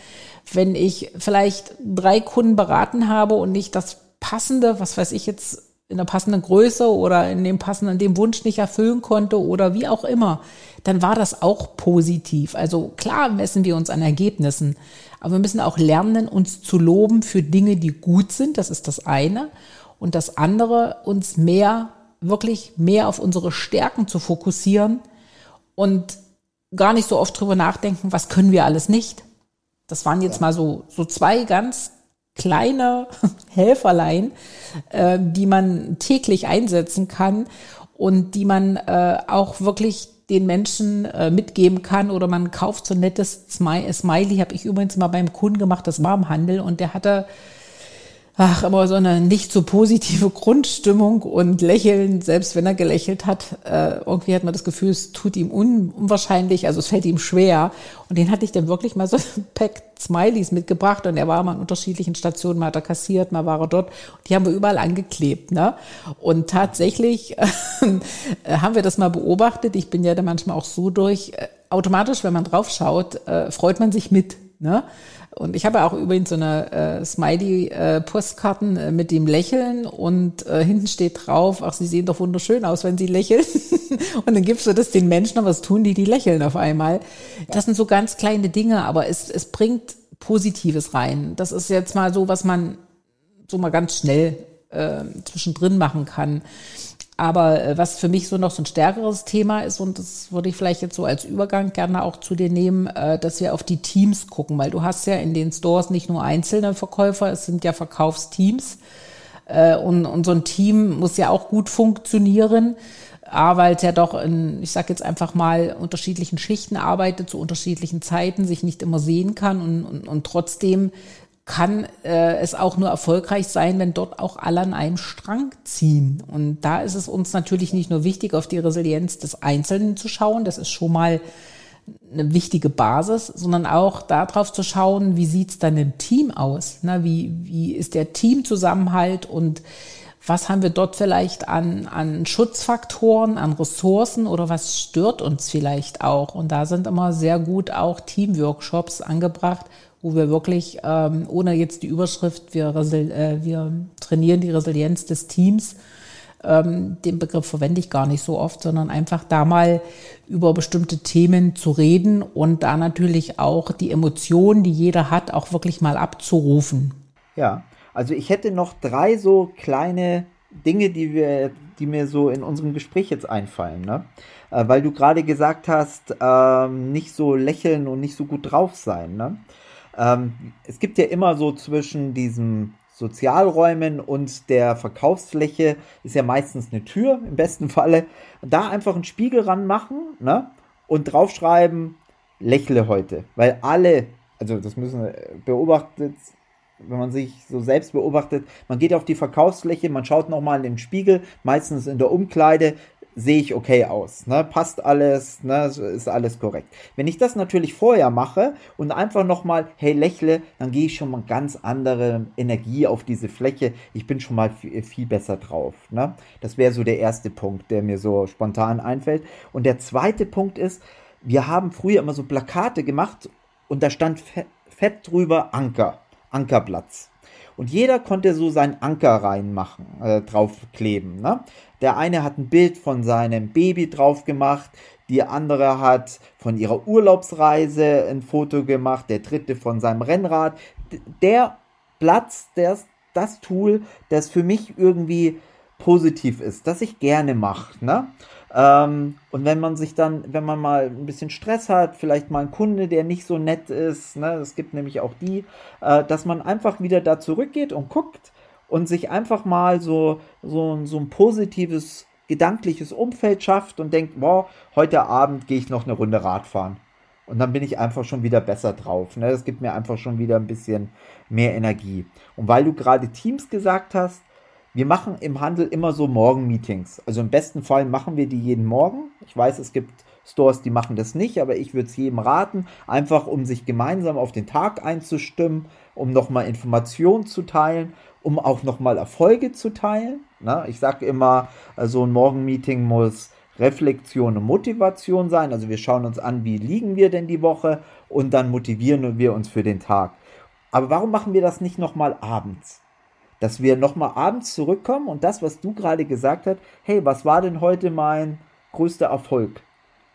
wenn ich vielleicht drei Kunden beraten habe und nicht das passende, was weiß ich jetzt, in der passenden Größe oder in dem passenden, dem Wunsch nicht erfüllen konnte oder wie auch immer, dann war das auch positiv. Also klar messen wir uns an Ergebnissen, aber wir müssen auch lernen, uns zu loben für Dinge, die gut sind. Das ist das eine. Und das andere, uns mehr, wirklich mehr auf unsere Stärken zu fokussieren und gar nicht so oft drüber nachdenken, was können wir alles nicht. Das waren jetzt mal so, so zwei ganz kleine Helferlein, äh, die man täglich einsetzen kann und die man äh, auch wirklich den Menschen äh, mitgeben kann oder man kauft so ein nettes Smiley, habe ich übrigens mal beim Kunden gemacht, das war im Handel und der hatte ach, immer so eine nicht so positive Grundstimmung und Lächeln, selbst wenn er gelächelt hat, äh, irgendwie hat man das Gefühl, es tut ihm un unwahrscheinlich, also es fällt ihm schwer. Und den hatte ich dann wirklich mal so ein Pack Smileys mitgebracht und er war mal an unterschiedlichen Stationen, mal hat er kassiert, mal war er dort. Die haben wir überall angeklebt, ne? Und tatsächlich äh, haben wir das mal beobachtet. Ich bin ja da manchmal auch so durch. Äh, automatisch, wenn man drauf schaut, äh, freut man sich mit. Ne? Und ich habe auch übrigens so eine äh, Smiley-Postkarten äh, mit dem Lächeln und äh, hinten steht drauf, ach, sie sehen doch wunderschön aus, wenn sie lächeln. und dann gibst du das den Menschen, aber was tun die? Die lächeln auf einmal. Das sind so ganz kleine Dinge, aber es, es bringt Positives rein. Das ist jetzt mal so, was man so mal ganz schnell äh, zwischendrin machen kann. Aber äh, was für mich so noch so ein stärkeres Thema ist, und das würde ich vielleicht jetzt so als Übergang gerne auch zu dir nehmen, äh, dass wir auf die Teams gucken, weil du hast ja in den Stores nicht nur einzelne Verkäufer, es sind ja Verkaufsteams. Äh, und, und so ein Team muss ja auch gut funktionieren. Weil es ja doch in, ich sage jetzt einfach mal, unterschiedlichen Schichten arbeitet, zu unterschiedlichen Zeiten, sich nicht immer sehen kann und, und, und trotzdem kann äh, es auch nur erfolgreich sein, wenn dort auch alle an einem Strang ziehen. Und da ist es uns natürlich nicht nur wichtig, auf die Resilienz des Einzelnen zu schauen, das ist schon mal eine wichtige Basis, sondern auch darauf zu schauen, wie sieht's dann im Team aus? Na, wie, wie ist der Teamzusammenhalt und was haben wir dort vielleicht an, an Schutzfaktoren, an Ressourcen oder was stört uns vielleicht auch? Und da sind immer sehr gut auch Teamworkshops angebracht, wo wir wirklich, ähm, ohne jetzt die Überschrift, wir, äh, wir trainieren die Resilienz des Teams, ähm, den Begriff verwende ich gar nicht so oft, sondern einfach da mal über bestimmte Themen zu reden und da natürlich auch die Emotionen, die jeder hat, auch wirklich mal abzurufen. Ja, also ich hätte noch drei so kleine Dinge, die wir die mir so in unserem Gespräch jetzt einfallen, ne? Äh, weil du gerade gesagt hast, ähm, nicht so lächeln und nicht so gut drauf sein, ne? Ähm, es gibt ja immer so zwischen diesem Sozialräumen und der Verkaufsfläche ist ja meistens eine Tür im besten Falle. Da einfach einen Spiegel ranmachen ne? und draufschreiben, lächle heute. Weil alle, also das müssen beobachtet, wenn man sich so selbst beobachtet, man geht auf die Verkaufsfläche, man schaut nochmal in den Spiegel, meistens in der Umkleide, sehe ich okay aus, ne? passt alles, ne? ist alles korrekt. Wenn ich das natürlich vorher mache und einfach nochmal, hey, lächle, dann gehe ich schon mal ganz andere Energie auf diese Fläche. Ich bin schon mal viel, besser drauf. Ne? Das wäre so der erste Punkt, der mir so spontan einfällt. Und der zweite Punkt ist, wir haben früher immer so Plakate gemacht und da stand fett drüber Anker, Ankerplatz. Und jeder konnte so seinen Anker reinmachen, äh, draufkleben. Ne? Der eine hat ein Bild von seinem Baby drauf gemacht, die andere hat von ihrer Urlaubsreise ein Foto gemacht, der dritte von seinem Rennrad. Der Platz, der, das Tool, das für mich irgendwie positiv ist, das ich gerne mache. Ne? Ähm, und wenn man sich dann, wenn man mal ein bisschen Stress hat, vielleicht mal ein Kunde, der nicht so nett ist, ne, es gibt nämlich auch die, äh, dass man einfach wieder da zurückgeht und guckt und sich einfach mal so, so, so ein positives gedankliches Umfeld schafft und denkt, boah, heute Abend gehe ich noch eine Runde Radfahren. Und dann bin ich einfach schon wieder besser drauf. Ne? Das gibt mir einfach schon wieder ein bisschen mehr Energie. Und weil du gerade Teams gesagt hast, wir machen im Handel immer so Morgenmeetings. Also im besten Fall machen wir die jeden Morgen. Ich weiß, es gibt Stores, die machen das nicht, aber ich würde es jedem raten, einfach um sich gemeinsam auf den Tag einzustimmen, um nochmal Informationen zu teilen, um auch nochmal Erfolge zu teilen. Na, ich sage immer, äh, so ein Morgenmeeting muss Reflexion und Motivation sein. Also wir schauen uns an, wie liegen wir denn die Woche und dann motivieren wir uns für den Tag. Aber warum machen wir das nicht nochmal abends? Dass wir nochmal abends zurückkommen und das, was du gerade gesagt hast, hey, was war denn heute mein größter Erfolg?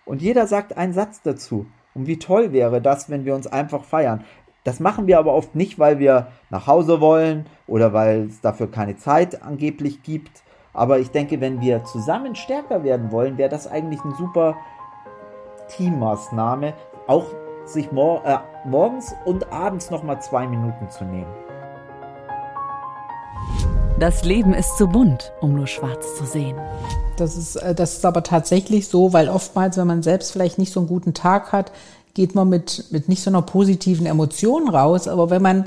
Und jeder sagt einen Satz dazu. Und wie toll wäre das, wenn wir uns einfach feiern. Das machen wir aber oft nicht, weil wir nach Hause wollen oder weil es dafür keine Zeit angeblich gibt. Aber ich denke, wenn wir zusammen stärker werden wollen, wäre das eigentlich eine super Teammaßnahme, auch sich mor äh, morgens und abends nochmal zwei Minuten zu nehmen. Das Leben ist zu bunt, um nur schwarz zu sehen. Das ist, äh, das ist aber tatsächlich so, weil oftmals, wenn man selbst vielleicht nicht so einen guten Tag hat, geht man mit, mit nicht so einer positiven Emotion raus. Aber wenn man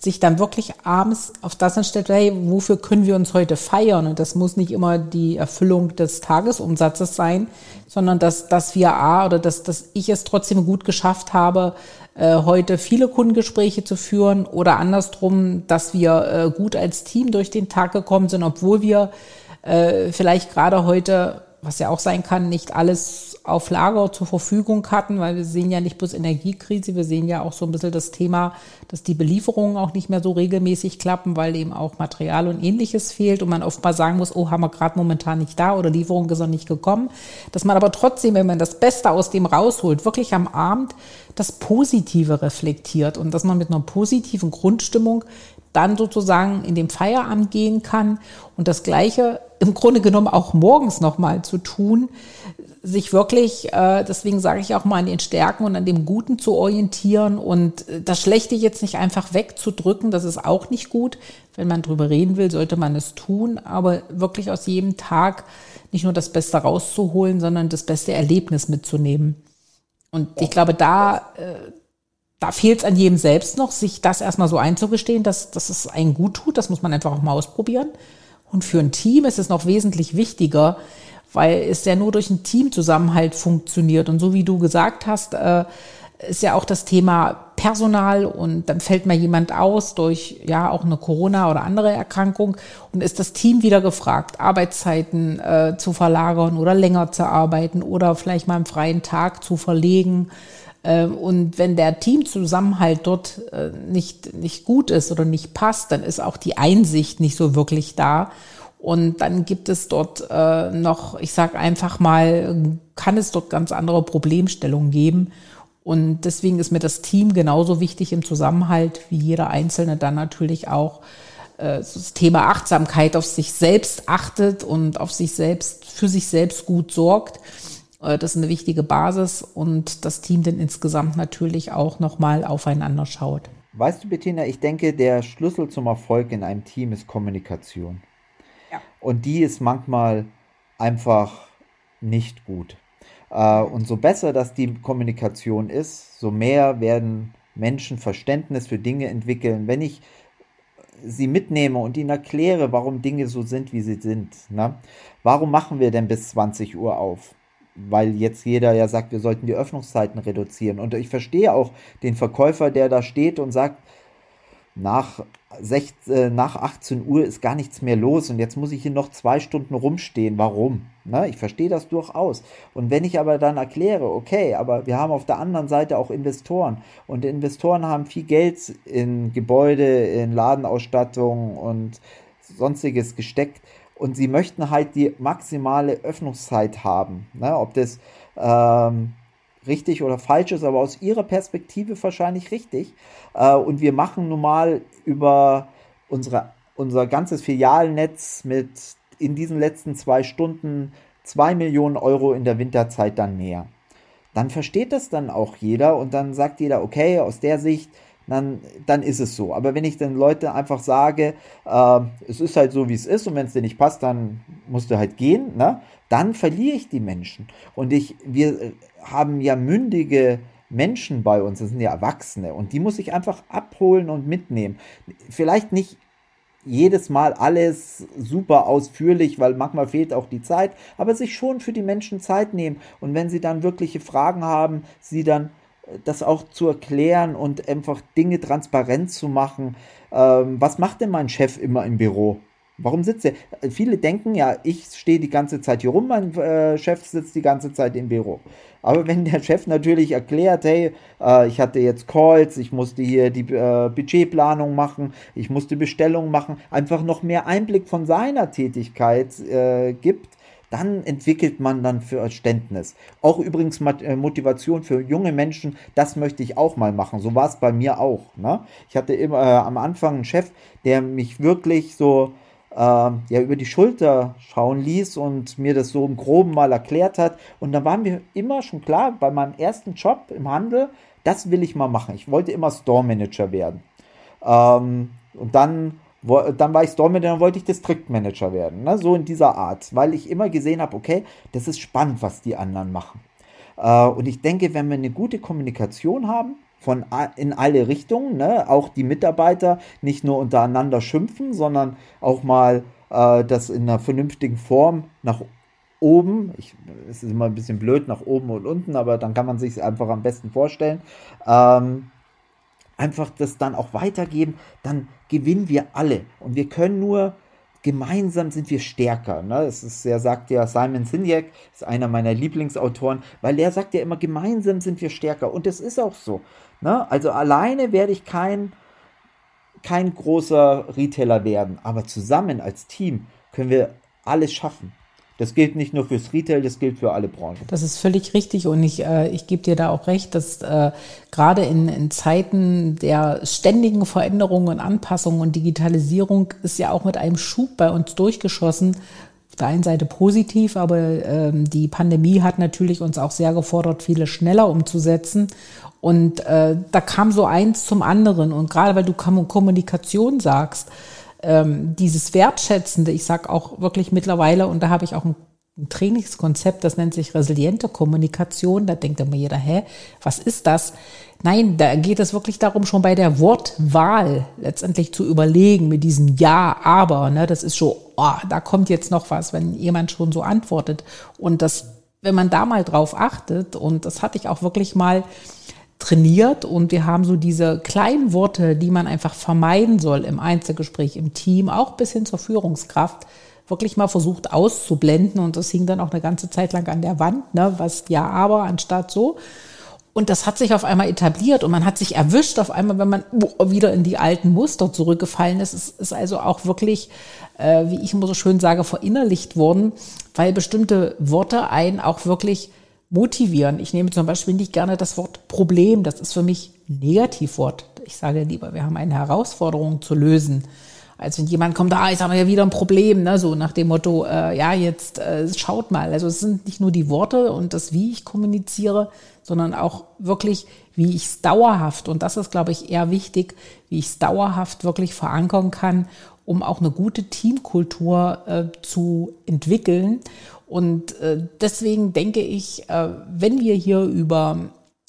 sich dann wirklich abends auf das anstellt, hey, wofür können wir uns heute feiern? Und das muss nicht immer die Erfüllung des Tagesumsatzes sein, sondern dass, dass wir A oder dass, dass ich es trotzdem gut geschafft habe, äh, heute viele Kundengespräche zu führen oder andersrum, dass wir äh, gut als Team durch den Tag gekommen sind, obwohl wir äh, vielleicht gerade heute, was ja auch sein kann, nicht alles auf Lager zur Verfügung hatten, weil wir sehen ja nicht bloß Energiekrise, wir sehen ja auch so ein bisschen das Thema, dass die Belieferungen auch nicht mehr so regelmäßig klappen, weil eben auch Material und ähnliches fehlt und man oft mal sagen muss, oh, haben wir gerade momentan nicht da oder Lieferung ist noch nicht gekommen. Dass man aber trotzdem, wenn man das Beste aus dem rausholt, wirklich am Abend das Positive reflektiert und dass man mit einer positiven Grundstimmung dann sozusagen in den Feierabend gehen kann und das Gleiche im Grunde genommen auch morgens nochmal zu tun, sich wirklich, äh, deswegen sage ich auch mal an den Stärken und an dem Guten zu orientieren und äh, das Schlechte jetzt nicht einfach wegzudrücken, das ist auch nicht gut. Wenn man drüber reden will, sollte man es tun, aber wirklich aus jedem Tag nicht nur das Beste rauszuholen, sondern das beste Erlebnis mitzunehmen. Und ich glaube, da, äh, da fehlt es an jedem selbst noch, sich das erstmal so einzugestehen, dass, dass es einen gut tut. Das muss man einfach auch mal ausprobieren. Und für ein Team ist es noch wesentlich wichtiger, weil es ja nur durch einen Teamzusammenhalt funktioniert. Und so wie du gesagt hast, äh, ist ja auch das Thema Personal und dann fällt mal jemand aus durch ja auch eine Corona oder andere Erkrankung und ist das Team wieder gefragt, Arbeitszeiten äh, zu verlagern oder länger zu arbeiten oder vielleicht mal einen freien Tag zu verlegen. Äh, und wenn der Teamzusammenhalt dort äh, nicht, nicht gut ist oder nicht passt, dann ist auch die Einsicht nicht so wirklich da. Und dann gibt es dort äh, noch, ich sage einfach mal, kann es dort ganz andere Problemstellungen geben. Und deswegen ist mir das Team genauso wichtig im Zusammenhalt wie jeder Einzelne dann natürlich auch äh, das Thema Achtsamkeit auf sich selbst achtet und auf sich selbst, für sich selbst gut sorgt. Äh, das ist eine wichtige Basis und das Team dann insgesamt natürlich auch nochmal aufeinander schaut. Weißt du, Bettina, ich denke, der Schlüssel zum Erfolg in einem Team ist Kommunikation. Ja. Und die ist manchmal einfach nicht gut. Äh, und so besser, dass die Kommunikation ist, so mehr werden Menschen Verständnis für Dinge entwickeln. Wenn ich sie mitnehme und ihnen erkläre, warum Dinge so sind, wie sie sind. Ne? Warum machen wir denn bis 20 Uhr auf? Weil jetzt jeder ja sagt, wir sollten die Öffnungszeiten reduzieren. Und ich verstehe auch den Verkäufer, der da steht und sagt, nach, 16, äh, nach 18 Uhr ist gar nichts mehr los und jetzt muss ich hier noch zwei Stunden rumstehen. Warum? Na, ich verstehe das durchaus. Und wenn ich aber dann erkläre, okay, aber wir haben auf der anderen Seite auch Investoren und Investoren haben viel Geld in Gebäude, in Ladenausstattung und sonstiges gesteckt und sie möchten halt die maximale Öffnungszeit haben. Ne? Ob das ähm, richtig oder falsch ist, aber aus ihrer Perspektive wahrscheinlich richtig. Äh, und wir machen nun mal über unsere, unser ganzes Filialnetz mit in diesen letzten zwei Stunden zwei Millionen Euro in der Winterzeit dann mehr. Dann versteht das dann auch jeder und dann sagt jeder, okay, aus der Sicht, dann, dann ist es so. Aber wenn ich den Leuten einfach sage, äh, es ist halt so, wie es ist und wenn es dir nicht passt, dann musst du halt gehen, ne? dann verliere ich die Menschen. Und ich, wir haben ja mündige Menschen bei uns, das sind ja Erwachsene und die muss ich einfach abholen und mitnehmen. Vielleicht nicht jedes Mal alles super ausführlich, weil manchmal fehlt auch die Zeit, aber sich schon für die Menschen Zeit nehmen und wenn sie dann wirkliche Fragen haben, sie dann äh, das auch zu erklären und einfach Dinge transparent zu machen. Ähm, was macht denn mein Chef immer im Büro? Warum sitzt er? Viele denken ja, ich stehe die ganze Zeit hier rum, mein äh, Chef sitzt die ganze Zeit im Büro. Aber wenn der Chef natürlich erklärt, hey, äh, ich hatte jetzt Calls, ich musste hier die äh, Budgetplanung machen, ich musste Bestellungen machen, einfach noch mehr Einblick von seiner Tätigkeit äh, gibt, dann entwickelt man dann Verständnis. Auch übrigens äh, Motivation für junge Menschen, das möchte ich auch mal machen. So war es bei mir auch. Ne? Ich hatte immer äh, am Anfang einen Chef, der mich wirklich so äh, ja über die Schulter schauen ließ und mir das so im Groben mal erklärt hat. Und da war mir immer schon klar, bei meinem ersten Job im Handel, das will ich mal machen. Ich wollte immer Store Manager werden. Ähm, und dann, wo, dann war ich Store Manager, dann wollte ich Distriktmanager werden. Ne? So in dieser Art, weil ich immer gesehen habe, okay, das ist spannend, was die anderen machen. Äh, und ich denke, wenn wir eine gute Kommunikation haben, von in alle Richtungen, ne? auch die Mitarbeiter nicht nur untereinander schimpfen, sondern auch mal äh, das in einer vernünftigen Form nach oben, ich, es ist immer ein bisschen blöd nach oben und unten, aber dann kann man sich es einfach am besten vorstellen, ähm, einfach das dann auch weitergeben, dann gewinnen wir alle und wir können nur gemeinsam sind wir stärker. Ne? Das ist, er sagt ja, Simon Sinek ist einer meiner Lieblingsautoren, weil er sagt ja immer, gemeinsam sind wir stärker. Und das ist auch so. Ne? Also alleine werde ich kein, kein großer Retailer werden, aber zusammen als Team können wir alles schaffen. Das gilt nicht nur fürs Retail, das gilt für alle Branchen. Das ist völlig richtig und ich, äh, ich gebe dir da auch recht, dass äh, gerade in, in Zeiten der ständigen Veränderungen und Anpassungen und Digitalisierung ist ja auch mit einem Schub bei uns durchgeschossen. Auf der einen Seite positiv, aber ähm, die Pandemie hat natürlich uns auch sehr gefordert, viele schneller umzusetzen. Und äh, da kam so eins zum anderen. Und gerade weil du Kommunikation sagst, ähm, dieses Wertschätzende, ich sag auch wirklich mittlerweile, und da habe ich auch ein, ein Trainingskonzept, das nennt sich resiliente Kommunikation. Da denkt immer jeder, hä, was ist das? Nein, da geht es wirklich darum, schon bei der Wortwahl letztendlich zu überlegen mit diesem Ja, aber, ne, das ist schon, oh, da kommt jetzt noch was, wenn jemand schon so antwortet. Und das, wenn man da mal drauf achtet, und das hatte ich auch wirklich mal trainiert und wir haben so diese kleinen Worte, die man einfach vermeiden soll im Einzelgespräch, im Team, auch bis hin zur Führungskraft, wirklich mal versucht auszublenden und das hing dann auch eine ganze Zeit lang an der Wand, ne, was ja aber anstatt so. Und das hat sich auf einmal etabliert und man hat sich erwischt auf einmal, wenn man wieder in die alten Muster zurückgefallen ist. Es ist also auch wirklich, äh, wie ich immer so schön sage, verinnerlicht worden, weil bestimmte Worte einen auch wirklich motivieren. Ich nehme zum Beispiel nicht gerne das Wort Problem. Das ist für mich ein Negativwort. Ich sage lieber, wir haben eine Herausforderung zu lösen. als wenn jemand kommt, ah, jetzt haben wir ja wieder ein Problem, ne? so nach dem Motto, äh, ja, jetzt äh, schaut mal. Also es sind nicht nur die Worte und das, wie ich kommuniziere, sondern auch wirklich, wie ich es dauerhaft, und das ist, glaube ich, eher wichtig, wie ich es dauerhaft wirklich verankern kann, um auch eine gute Teamkultur äh, zu entwickeln. Und äh, deswegen denke ich, äh, wenn wir hier über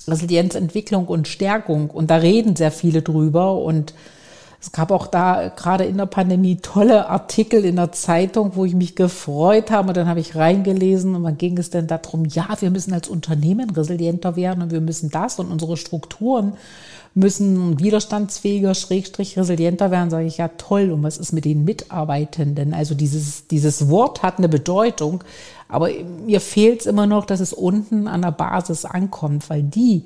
Resilienzentwicklung und Stärkung, und da reden sehr viele drüber und es gab auch da gerade in der Pandemie tolle Artikel in der Zeitung, wo ich mich gefreut habe. Und dann habe ich reingelesen und dann ging es dann darum, ja, wir müssen als Unternehmen resilienter werden und wir müssen das und unsere Strukturen müssen widerstandsfähiger, schrägstrich resilienter werden. Sage ich, ja toll. Und was ist mit den Mitarbeitenden? Also dieses, dieses Wort hat eine Bedeutung. Aber mir fehlt es immer noch, dass es unten an der Basis ankommt, weil die,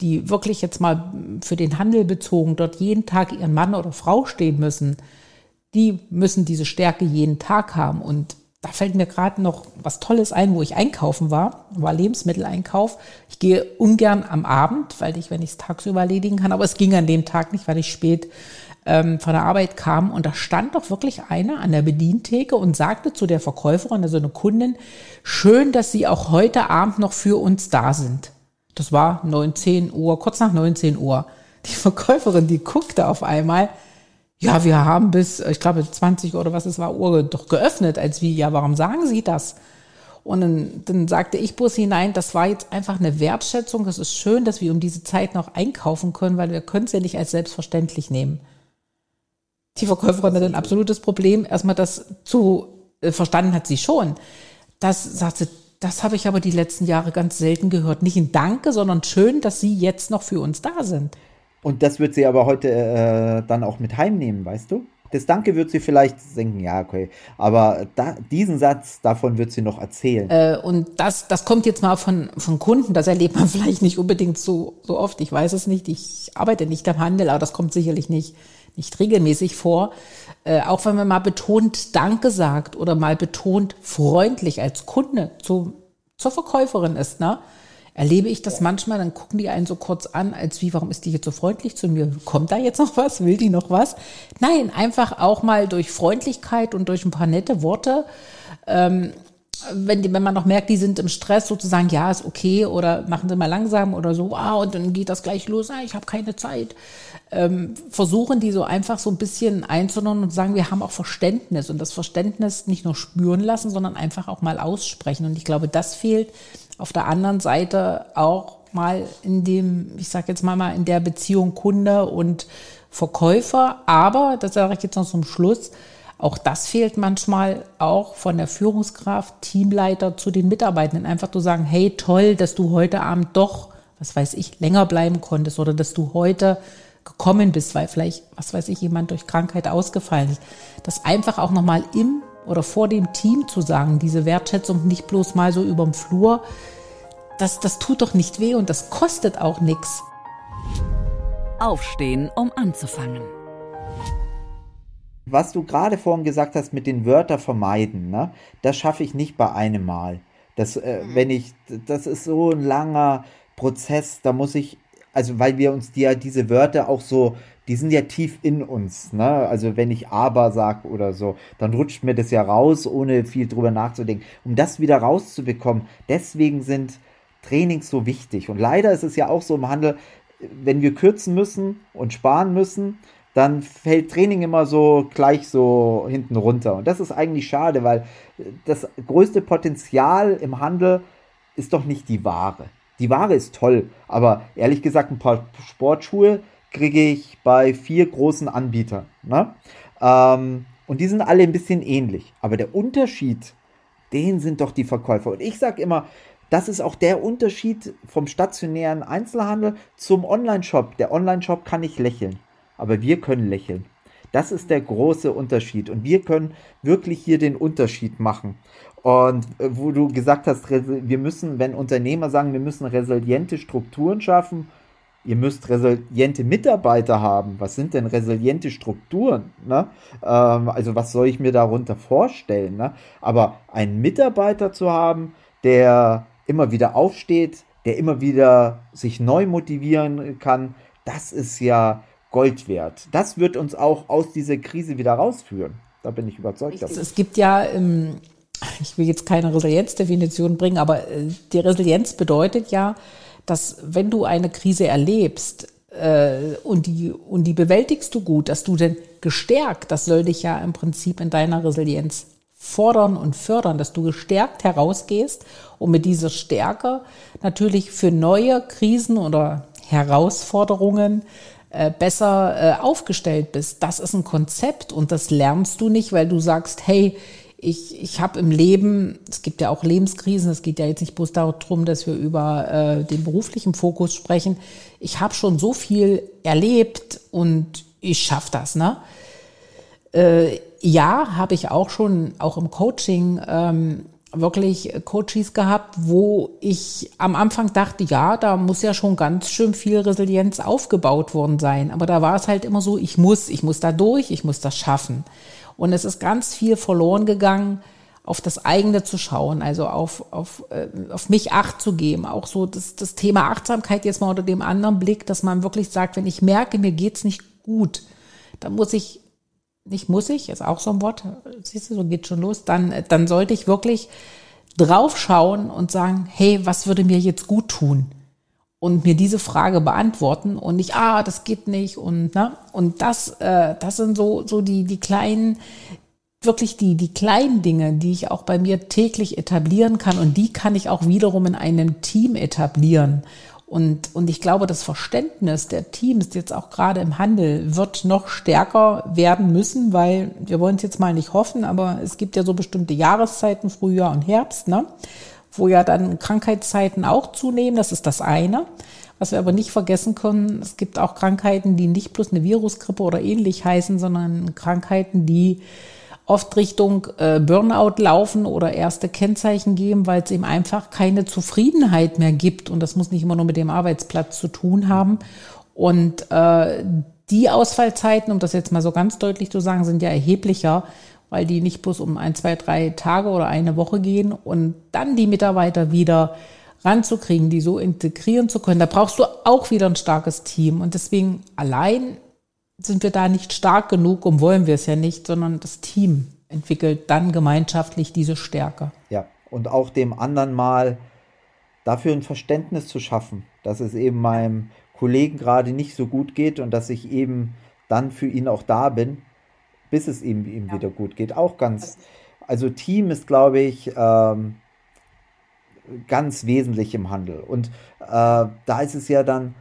die wirklich jetzt mal für den Handel bezogen dort jeden Tag ihren Mann oder Frau stehen müssen, die müssen diese Stärke jeden Tag haben. Und da fällt mir gerade noch was Tolles ein, wo ich einkaufen war, war Lebensmitteleinkauf. Ich gehe ungern am Abend, weil ich, wenn ich es tagsüber erledigen kann, aber es ging an dem Tag nicht, weil ich spät ähm, von der Arbeit kam. Und da stand doch wirklich einer an der Bedientheke und sagte zu der Verkäuferin, also eine Kundin, schön, dass Sie auch heute Abend noch für uns da sind. Das war 19 Uhr, kurz nach 19 Uhr. Die Verkäuferin, die guckte auf einmal, ja, wir haben bis, ich glaube, 20 oder was es war, Uhr doch geöffnet, als wie, ja, warum sagen Sie das? Und dann, dann sagte ich bloß hinein, das war jetzt einfach eine Wertschätzung. Das ist schön, dass wir um diese Zeit noch einkaufen können, weil wir können es ja nicht als selbstverständlich nehmen. Die Verkäuferin hat ein absolutes Problem. Erstmal das zu äh, verstanden hat sie schon. Das sagt sie, das habe ich aber die letzten Jahre ganz selten gehört. Nicht ein Danke, sondern schön, dass Sie jetzt noch für uns da sind. Und das wird sie aber heute äh, dann auch mit heimnehmen, weißt du? Das Danke wird sie vielleicht denken, ja, okay. Aber da, diesen Satz, davon wird sie noch erzählen. Äh, und das, das kommt jetzt mal von, von Kunden, das erlebt man vielleicht nicht unbedingt so, so oft. Ich weiß es nicht. Ich arbeite nicht am Handel, aber das kommt sicherlich nicht, nicht regelmäßig vor. Äh, auch wenn man mal betont Danke sagt oder mal betont freundlich als Kunde zu, zur Verkäuferin ist, ne? Erlebe ich das manchmal, dann gucken die einen so kurz an, als wie, warum ist die jetzt so freundlich zu mir? Kommt da jetzt noch was? Will die noch was? Nein, einfach auch mal durch Freundlichkeit und durch ein paar nette Worte ähm, wenn, die, wenn man noch merkt, die sind im Stress, sozusagen, ja, ist okay oder machen sie mal langsam oder so, ah, und dann geht das gleich los, ah, ich habe keine Zeit. Ähm, versuchen die so einfach so ein bisschen einzunehmen und sagen, wir haben auch Verständnis und das Verständnis nicht nur spüren lassen, sondern einfach auch mal aussprechen. Und ich glaube, das fehlt auf der anderen Seite auch mal in dem, ich sage jetzt mal mal in der Beziehung Kunde und Verkäufer. Aber, das sage ich jetzt noch zum Schluss, auch das fehlt manchmal auch von der Führungskraft, Teamleiter zu den Mitarbeitenden. Einfach zu sagen, hey, toll, dass du heute Abend doch, was weiß ich, länger bleiben konntest oder dass du heute gekommen bist, weil vielleicht, was weiß ich, jemand durch Krankheit ausgefallen ist. Das einfach auch nochmal im oder vor dem Team zu sagen, diese Wertschätzung nicht bloß mal so überm Flur, das, das tut doch nicht weh und das kostet auch nichts. Aufstehen, um anzufangen was du gerade vorhin gesagt hast mit den Wörtern vermeiden, ne? das schaffe ich nicht bei einem Mal. Das, äh, mhm. wenn ich, das ist so ein langer Prozess, da muss ich, also weil wir uns die, ja diese Wörter auch so, die sind ja tief in uns, ne? Also wenn ich aber sag oder so, dann rutscht mir das ja raus, ohne viel drüber nachzudenken. Um das wieder rauszubekommen, deswegen sind Trainings so wichtig. Und leider ist es ja auch so im Handel, wenn wir kürzen müssen und sparen müssen, dann fällt Training immer so gleich so hinten runter. Und das ist eigentlich schade, weil das größte Potenzial im Handel ist doch nicht die Ware. Die Ware ist toll, aber ehrlich gesagt, ein paar Sportschuhe kriege ich bei vier großen Anbietern. Ne? Ähm, und die sind alle ein bisschen ähnlich. Aber der Unterschied, den sind doch die Verkäufer. Und ich sage immer, das ist auch der Unterschied vom stationären Einzelhandel zum Online-Shop. Der Online-Shop kann nicht lächeln aber wir können lächeln. Das ist der große Unterschied. Und wir können wirklich hier den Unterschied machen. Und äh, wo du gesagt hast, wir müssen, wenn Unternehmer sagen, wir müssen resiliente Strukturen schaffen, ihr müsst resiliente Mitarbeiter haben. Was sind denn resiliente Strukturen? Ne? Ähm, also was soll ich mir darunter vorstellen? Ne? Aber einen Mitarbeiter zu haben, der immer wieder aufsteht, der immer wieder sich neu motivieren kann, das ist ja Gold wert. Das wird uns auch aus dieser Krise wieder rausführen. Da bin ich überzeugt davon. Es gibt ja, ähm, ich will jetzt keine Resilienzdefinition bringen, aber äh, die Resilienz bedeutet ja, dass wenn du eine Krise erlebst äh, und, die, und die bewältigst du gut, dass du denn gestärkt, das soll dich ja im Prinzip in deiner Resilienz fordern und fördern, dass du gestärkt herausgehst und mit dieser Stärke natürlich für neue Krisen oder Herausforderungen äh, besser äh, aufgestellt bist. Das ist ein Konzept und das lernst du nicht, weil du sagst, hey, ich, ich habe im Leben, es gibt ja auch Lebenskrisen, es geht ja jetzt nicht bloß darum, dass wir über äh, den beruflichen Fokus sprechen. Ich habe schon so viel erlebt und ich schaffe das. Ne? Äh, ja, habe ich auch schon, auch im Coaching, ähm, wirklich Coaches gehabt, wo ich am Anfang dachte, ja, da muss ja schon ganz schön viel Resilienz aufgebaut worden sein. Aber da war es halt immer so, ich muss, ich muss da durch, ich muss das schaffen. Und es ist ganz viel verloren gegangen, auf das eigene zu schauen, also auf, auf, äh, auf mich Acht zu geben. Auch so das, das Thema Achtsamkeit jetzt mal unter dem anderen Blick, dass man wirklich sagt, wenn ich merke, mir geht's nicht gut, dann muss ich, nicht muss ich, ist auch so ein Wort, siehst du, so geht schon los, dann, dann sollte ich wirklich drauf schauen und sagen, hey, was würde mir jetzt gut tun? Und mir diese Frage beantworten und nicht, ah, das geht nicht und ne? Und das, äh, das sind so, so die, die kleinen, wirklich die, die kleinen Dinge, die ich auch bei mir täglich etablieren kann und die kann ich auch wiederum in einem Team etablieren. Und, und ich glaube, das Verständnis der Teams jetzt auch gerade im Handel wird noch stärker werden müssen, weil wir wollen es jetzt mal nicht hoffen, aber es gibt ja so bestimmte Jahreszeiten, Frühjahr und Herbst, ne? Wo ja dann Krankheitszeiten auch zunehmen. Das ist das eine. Was wir aber nicht vergessen können, es gibt auch Krankheiten, die nicht bloß eine Virusgrippe oder ähnlich heißen, sondern Krankheiten, die oft Richtung äh, Burnout laufen oder erste Kennzeichen geben, weil es eben einfach keine Zufriedenheit mehr gibt. Und das muss nicht immer nur mit dem Arbeitsplatz zu tun haben. Und äh, die Ausfallzeiten, um das jetzt mal so ganz deutlich zu sagen, sind ja erheblicher, weil die nicht bloß um ein, zwei, drei Tage oder eine Woche gehen und dann die Mitarbeiter wieder ranzukriegen, die so integrieren zu können. Da brauchst du auch wieder ein starkes Team und deswegen allein sind wir da nicht stark genug und wollen wir es ja nicht, sondern das Team entwickelt dann gemeinschaftlich diese Stärke. Ja, und auch dem anderen mal dafür ein Verständnis zu schaffen, dass es eben meinem Kollegen gerade nicht so gut geht und dass ich eben dann für ihn auch da bin bis es ihm, ihm ja. wieder gut geht. Auch ganz, also Team ist, glaube ich, ähm, ganz wesentlich im Handel. Und äh, da ist es ja dann,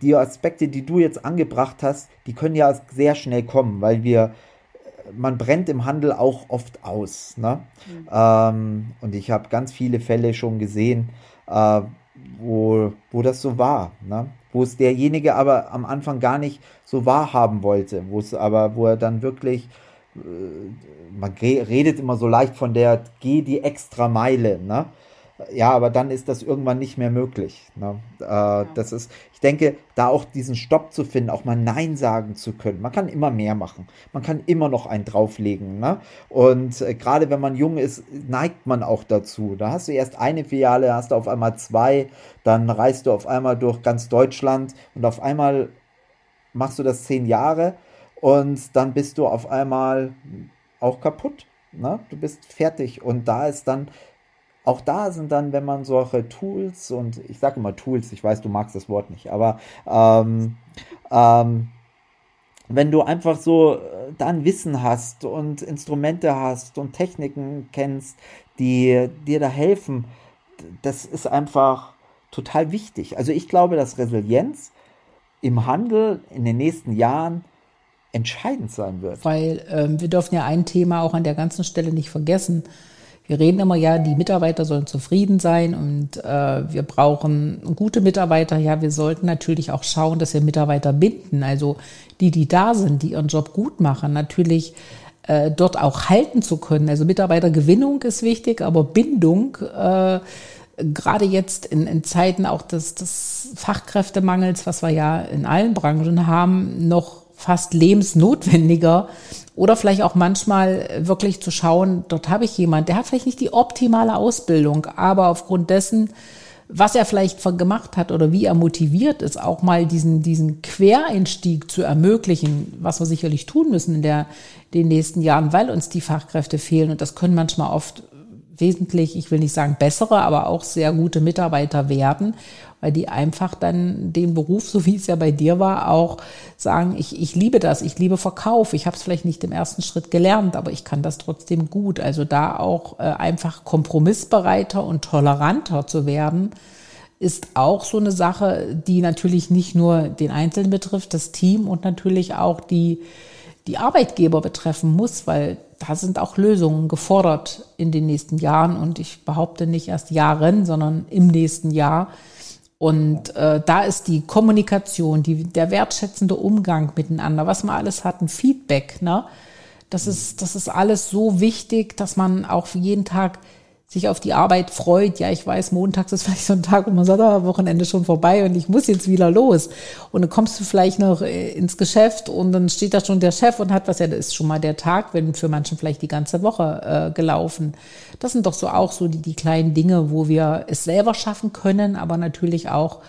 die Aspekte, die du jetzt angebracht hast, die können ja sehr schnell kommen, weil wir, man brennt im Handel auch oft aus. Ne? Mhm. Ähm, und ich habe ganz viele Fälle schon gesehen, äh, wo, wo das so war. Ne? Wo es derjenige aber am Anfang gar nicht so wahrhaben wollte, wo es aber, wo er dann wirklich, äh, man redet immer so leicht von der, geh die extra Meile, ne? Ja, aber dann ist das irgendwann nicht mehr möglich. Ne? Äh, ja. Das ist, ich denke, da auch diesen Stopp zu finden, auch mal Nein sagen zu können. Man kann immer mehr machen. Man kann immer noch einen drauflegen. Ne? Und äh, gerade wenn man jung ist, neigt man auch dazu. Da hast du erst eine Filiale, hast du auf einmal zwei, dann reist du auf einmal durch ganz Deutschland und auf einmal machst du das zehn Jahre und dann bist du auf einmal auch kaputt. Ne? Du bist fertig und da ist dann auch da sind dann, wenn man solche Tools und ich sage immer Tools, ich weiß, du magst das Wort nicht, aber ähm, ähm, wenn du einfach so äh, dann Wissen hast und Instrumente hast und Techniken kennst, die dir da helfen, das ist einfach total wichtig. Also ich glaube, dass Resilienz im Handel in den nächsten Jahren entscheidend sein wird. Weil ähm, wir dürfen ja ein Thema auch an der ganzen Stelle nicht vergessen. Wir reden immer ja, die Mitarbeiter sollen zufrieden sein und äh, wir brauchen gute Mitarbeiter. Ja, wir sollten natürlich auch schauen, dass wir Mitarbeiter binden. Also die, die da sind, die ihren Job gut machen, natürlich äh, dort auch halten zu können. Also Mitarbeitergewinnung ist wichtig, aber Bindung äh, gerade jetzt in, in Zeiten auch des, des Fachkräftemangels, was wir ja in allen Branchen haben, noch fast lebensnotwendiger oder vielleicht auch manchmal wirklich zu schauen, dort habe ich jemand, der hat vielleicht nicht die optimale Ausbildung, aber aufgrund dessen was er vielleicht gemacht hat oder wie er motiviert ist, auch mal diesen, diesen Quereinstieg zu ermöglichen, was wir sicherlich tun müssen in der, den nächsten Jahren, weil uns die Fachkräfte fehlen. Und das können manchmal oft wesentlich, ich will nicht sagen bessere, aber auch sehr gute Mitarbeiter werden, weil die einfach dann den Beruf, so wie es ja bei dir war, auch sagen, ich, ich liebe das, ich liebe Verkauf. Ich habe es vielleicht nicht im ersten Schritt gelernt, aber ich kann das trotzdem gut. Also da auch äh, einfach kompromissbereiter und toleranter zu werden, ist auch so eine Sache, die natürlich nicht nur den Einzelnen betrifft, das Team und natürlich auch die, die Arbeitgeber betreffen muss, weil da sind auch Lösungen gefordert in den nächsten Jahren und ich behaupte nicht erst Jahren, sondern im nächsten Jahr. Und äh, da ist die Kommunikation, die, der wertschätzende Umgang miteinander, was man alles hat, ein Feedback, ne? Das ist, das ist alles so wichtig, dass man auch jeden Tag sich auf die Arbeit freut. Ja, ich weiß, montags ist vielleicht so ein Tag, wo man sagt, ah, Wochenende schon vorbei und ich muss jetzt wieder los. Und dann kommst du vielleicht noch äh, ins Geschäft und dann steht da schon der Chef und hat was, ja, das ist schon mal der Tag, wenn für manchen vielleicht die ganze Woche äh, gelaufen. Das sind doch so auch so die, die kleinen Dinge, wo wir es selber schaffen können, aber natürlich auch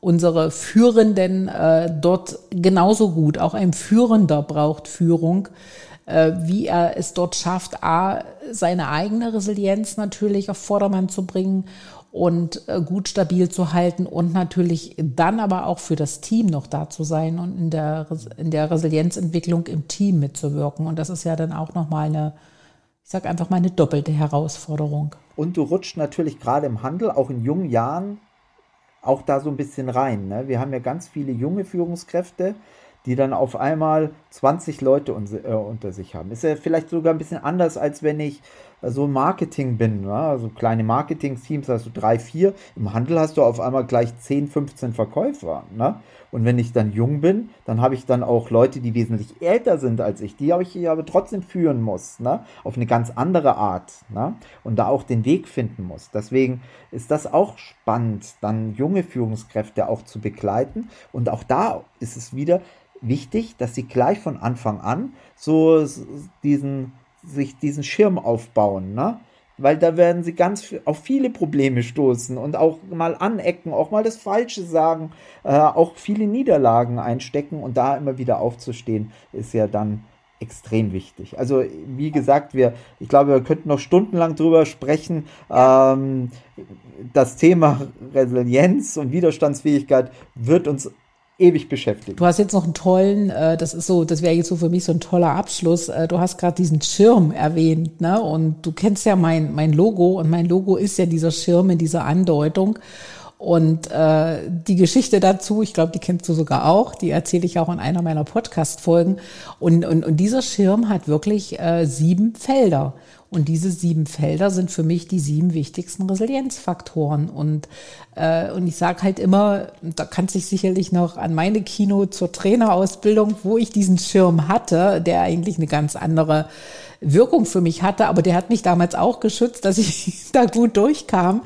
unsere Führenden äh, dort genauso gut. Auch ein Führender braucht Führung wie er es dort schafft, a, seine eigene Resilienz natürlich auf Vordermann zu bringen und äh, gut stabil zu halten und natürlich dann aber auch für das Team noch da zu sein und in der, in der Resilienzentwicklung im Team mitzuwirken. Und das ist ja dann auch nochmal eine, ich sage einfach mal eine doppelte Herausforderung. Und du rutscht natürlich gerade im Handel, auch in jungen Jahren, auch da so ein bisschen rein. Ne? Wir haben ja ganz viele junge Führungskräfte, die dann auf einmal 20 Leute un äh, unter sich haben. Ist ja vielleicht sogar ein bisschen anders, als wenn ich äh, so Marketing bin. Ne? Also kleine Marketing-Teams du drei, vier. Im Handel hast du auf einmal gleich 10, 15 Verkäufer. Ne? Und wenn ich dann jung bin, dann habe ich dann auch Leute, die wesentlich älter sind als ich, die ich aber trotzdem führen muss, ne? auf eine ganz andere Art. Ne? Und da auch den Weg finden muss. Deswegen ist das auch spannend, dann junge Führungskräfte auch zu begleiten. Und auch da ist es wieder, wichtig, dass sie gleich von Anfang an so diesen, sich diesen Schirm aufbauen, ne? Weil da werden sie ganz auf viele Probleme stoßen und auch mal anecken, auch mal das Falsche sagen, äh, auch viele Niederlagen einstecken und da immer wieder aufzustehen, ist ja dann extrem wichtig. Also wie gesagt, wir, ich glaube, wir könnten noch stundenlang drüber sprechen. Ähm, das Thema Resilienz und Widerstandsfähigkeit wird uns ewig beschäftigt. Du hast jetzt noch einen tollen, äh, das ist so, das wäre jetzt so für mich so ein toller Abschluss. Äh, du hast gerade diesen Schirm erwähnt, ne? Und du kennst ja mein, mein Logo und mein Logo ist ja dieser Schirm in dieser Andeutung. Und äh, die Geschichte dazu, ich glaube, die kennst du sogar auch, die erzähle ich auch in einer meiner Podcast-Folgen. Und, und, und dieser Schirm hat wirklich äh, sieben Felder. Und diese sieben Felder sind für mich die sieben wichtigsten Resilienzfaktoren. Und, äh, und ich sage halt immer, da kann sich sicherlich noch an meine Kino zur Trainerausbildung, wo ich diesen Schirm hatte, der eigentlich eine ganz andere Wirkung für mich hatte, aber der hat mich damals auch geschützt, dass ich da gut durchkam.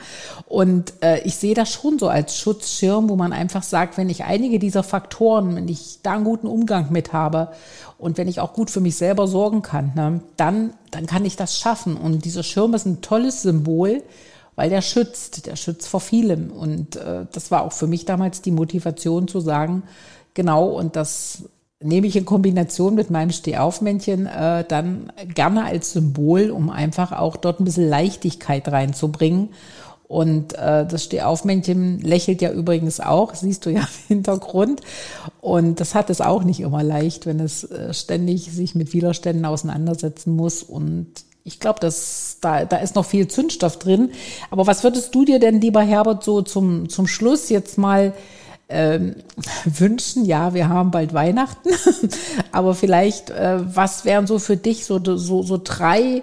Und äh, ich sehe das schon so als Schutzschirm, wo man einfach sagt, wenn ich einige dieser Faktoren, wenn ich da einen guten Umgang mit habe und wenn ich auch gut für mich selber sorgen kann, ne, dann, dann kann ich das schaffen. Und dieser Schirm ist ein tolles Symbol, weil der schützt, der schützt vor vielem. Und äh, das war auch für mich damals die Motivation zu sagen, genau, und das nehme ich in Kombination mit meinem Stehaufmännchen äh, dann gerne als Symbol, um einfach auch dort ein bisschen Leichtigkeit reinzubringen. Und äh, das Stehaufmännchen lächelt ja übrigens auch, siehst du ja im Hintergrund. Und das hat es auch nicht immer leicht, wenn es äh, ständig sich mit Widerständen auseinandersetzen muss. Und ich glaube, da, da ist noch viel Zündstoff drin. Aber was würdest du dir denn, lieber Herbert, so zum, zum Schluss jetzt mal ähm, wünschen, ja, wir haben bald Weihnachten, aber vielleicht, äh, was wären so für dich so, so, so drei,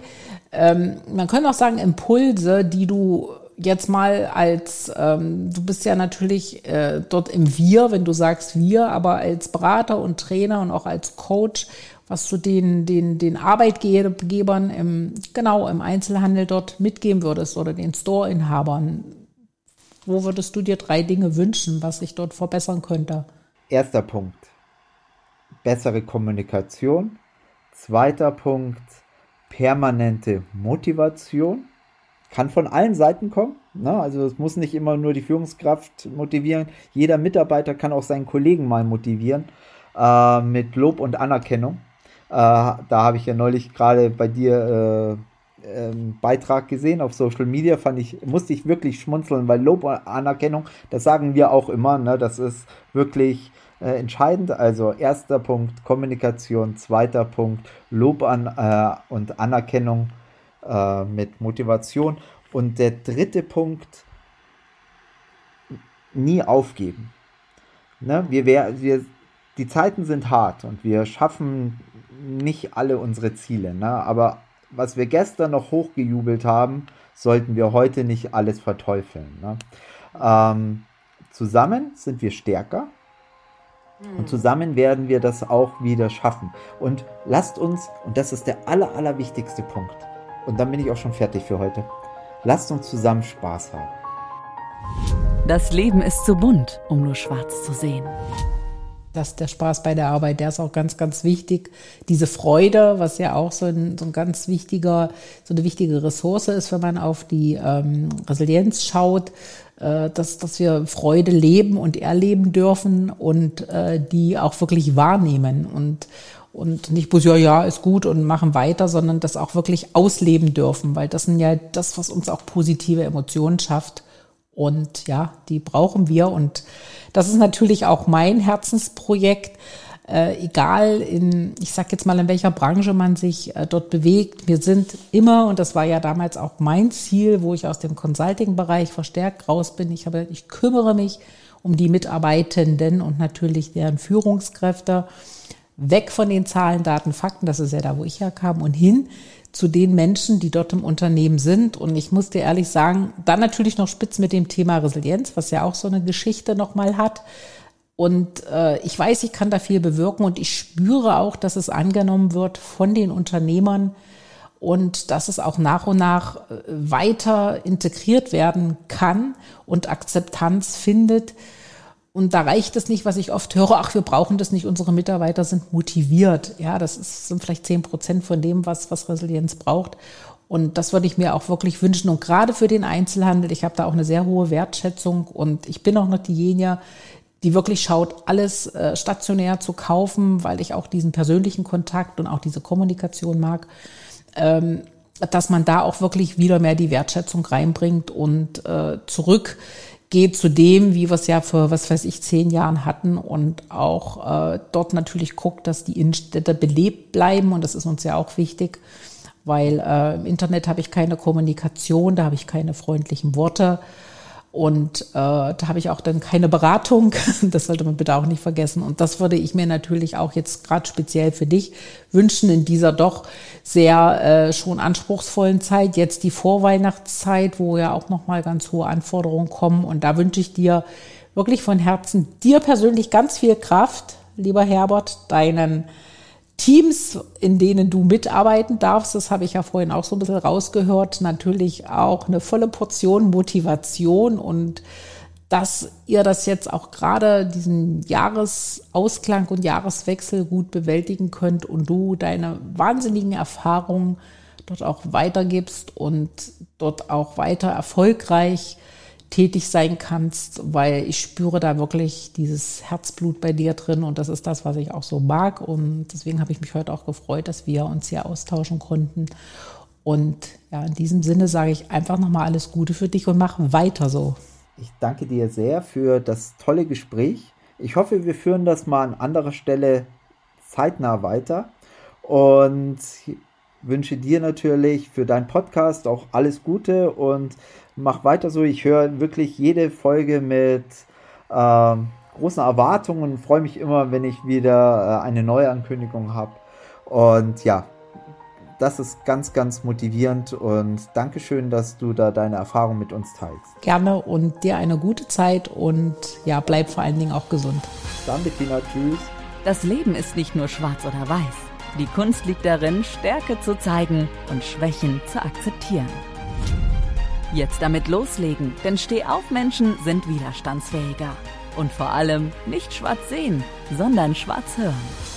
ähm, man könnte auch sagen, Impulse, die du jetzt mal als, ähm, du bist ja natürlich äh, dort im Wir, wenn du sagst wir, aber als Berater und Trainer und auch als Coach, was du den, den, den Arbeitgebern im, genau im Einzelhandel dort mitgeben würdest oder den Store-Inhabern, wo würdest du dir drei Dinge wünschen, was sich dort verbessern könnte? Erster Punkt. Bessere Kommunikation. Zweiter Punkt. Permanente Motivation. kann von allen Seiten kommen. Ne? Also es muss nicht immer nur die Führungskraft motivieren. Jeder Mitarbeiter kann auch seinen Kollegen mal motivieren äh, mit Lob und Anerkennung. Äh, da habe ich ja neulich gerade bei dir äh, ähm, Beitrag gesehen auf Social Media, fand ich, musste ich wirklich schmunzeln, weil Lob und Anerkennung, das sagen wir auch immer, ne? das ist wirklich äh, entscheidend. Also erster Punkt Kommunikation, zweiter Punkt Lob an, äh, und Anerkennung äh, mit Motivation und der dritte Punkt nie aufgeben. Ne? Wir, wir, die Zeiten sind hart und wir schaffen nicht alle unsere Ziele. Ne? Aber was wir gestern noch hochgejubelt haben, sollten wir heute nicht alles verteufeln. Ne? Ähm, zusammen sind wir stärker und zusammen werden wir das auch wieder schaffen. Und lasst uns, und das ist der aller, allerwichtigste Punkt, und dann bin ich auch schon fertig für heute, lasst uns zusammen Spaß haben. Das Leben ist zu bunt, um nur schwarz zu sehen dass der Spaß bei der Arbeit, der ist auch ganz, ganz wichtig. Diese Freude, was ja auch so ein, so ein ganz wichtiger, so eine wichtige Ressource ist, wenn man auf die ähm, Resilienz schaut, äh, dass, dass wir Freude leben und erleben dürfen und äh, die auch wirklich wahrnehmen und, und nicht bloß, ja, ja, ist gut und machen weiter, sondern das auch wirklich ausleben dürfen, weil das sind ja das, was uns auch positive Emotionen schafft. Und ja, die brauchen wir und das ist natürlich auch mein Herzensprojekt. Äh, egal in, ich sag jetzt mal, in welcher Branche man sich äh, dort bewegt. Wir sind immer, und das war ja damals auch mein Ziel, wo ich aus dem Consulting-Bereich verstärkt raus bin. Ich habe, ich kümmere mich um die Mitarbeitenden und natürlich deren Führungskräfte weg von den Zahlen, Daten, Fakten, das ist ja da, wo ich herkam, und hin zu den Menschen, die dort im Unternehmen sind. Und ich muss dir ehrlich sagen, dann natürlich noch spitz mit dem Thema Resilienz, was ja auch so eine Geschichte nochmal hat. Und äh, ich weiß, ich kann da viel bewirken und ich spüre auch, dass es angenommen wird von den Unternehmern und dass es auch nach und nach äh, weiter integriert werden kann und Akzeptanz findet. Und da reicht es nicht, was ich oft höre, ach, wir brauchen das nicht, unsere Mitarbeiter sind motiviert. Ja, das ist, sind vielleicht zehn Prozent von dem, was, was Resilienz braucht. Und das würde ich mir auch wirklich wünschen. Und gerade für den Einzelhandel, ich habe da auch eine sehr hohe Wertschätzung und ich bin auch noch diejenige, die wirklich schaut, alles äh, stationär zu kaufen, weil ich auch diesen persönlichen Kontakt und auch diese Kommunikation mag, ähm, dass man da auch wirklich wieder mehr die Wertschätzung reinbringt und äh, zurück geht zu dem, wie wir es ja vor, was weiß ich, zehn Jahren hatten und auch äh, dort natürlich guckt, dass die Innenstädte belebt bleiben und das ist uns ja auch wichtig, weil äh, im Internet habe ich keine Kommunikation, da habe ich keine freundlichen Worte und äh, da habe ich auch dann keine Beratung. Das sollte man bitte auch nicht vergessen. Und das würde ich mir natürlich auch jetzt gerade speziell für dich wünschen in dieser doch sehr äh, schon anspruchsvollen Zeit. Jetzt die Vorweihnachtszeit, wo ja auch noch mal ganz hohe Anforderungen kommen. Und da wünsche ich dir wirklich von Herzen dir persönlich ganz viel Kraft, lieber Herbert, deinen Teams, in denen du mitarbeiten darfst, das habe ich ja vorhin auch so ein bisschen rausgehört, natürlich auch eine volle Portion Motivation und dass ihr das jetzt auch gerade diesen Jahresausklang und Jahreswechsel gut bewältigen könnt und du deine wahnsinnigen Erfahrungen dort auch weitergibst und dort auch weiter erfolgreich tätig sein kannst, weil ich spüre da wirklich dieses Herzblut bei dir drin und das ist das, was ich auch so mag und deswegen habe ich mich heute auch gefreut, dass wir uns hier austauschen konnten und ja, in diesem Sinne sage ich einfach nochmal alles Gute für dich und mach weiter so. Ich danke dir sehr für das tolle Gespräch. Ich hoffe, wir führen das mal an anderer Stelle zeitnah weiter und wünsche dir natürlich für deinen Podcast auch alles Gute und mach weiter so. Ich höre wirklich jede Folge mit äh, großen Erwartungen und freue mich immer, wenn ich wieder äh, eine neue Ankündigung habe. Und ja, das ist ganz, ganz motivierend und Dankeschön, dass du da deine Erfahrung mit uns teilst. Gerne und dir eine gute Zeit und ja, bleib vor allen Dingen auch gesund. Dann, Bettina, tschüss. Das Leben ist nicht nur schwarz oder weiß. Die Kunst liegt darin, Stärke zu zeigen und Schwächen zu akzeptieren. Jetzt damit loslegen, denn Stehaufmenschen sind widerstandsfähiger. Und vor allem nicht schwarz sehen, sondern schwarz hören.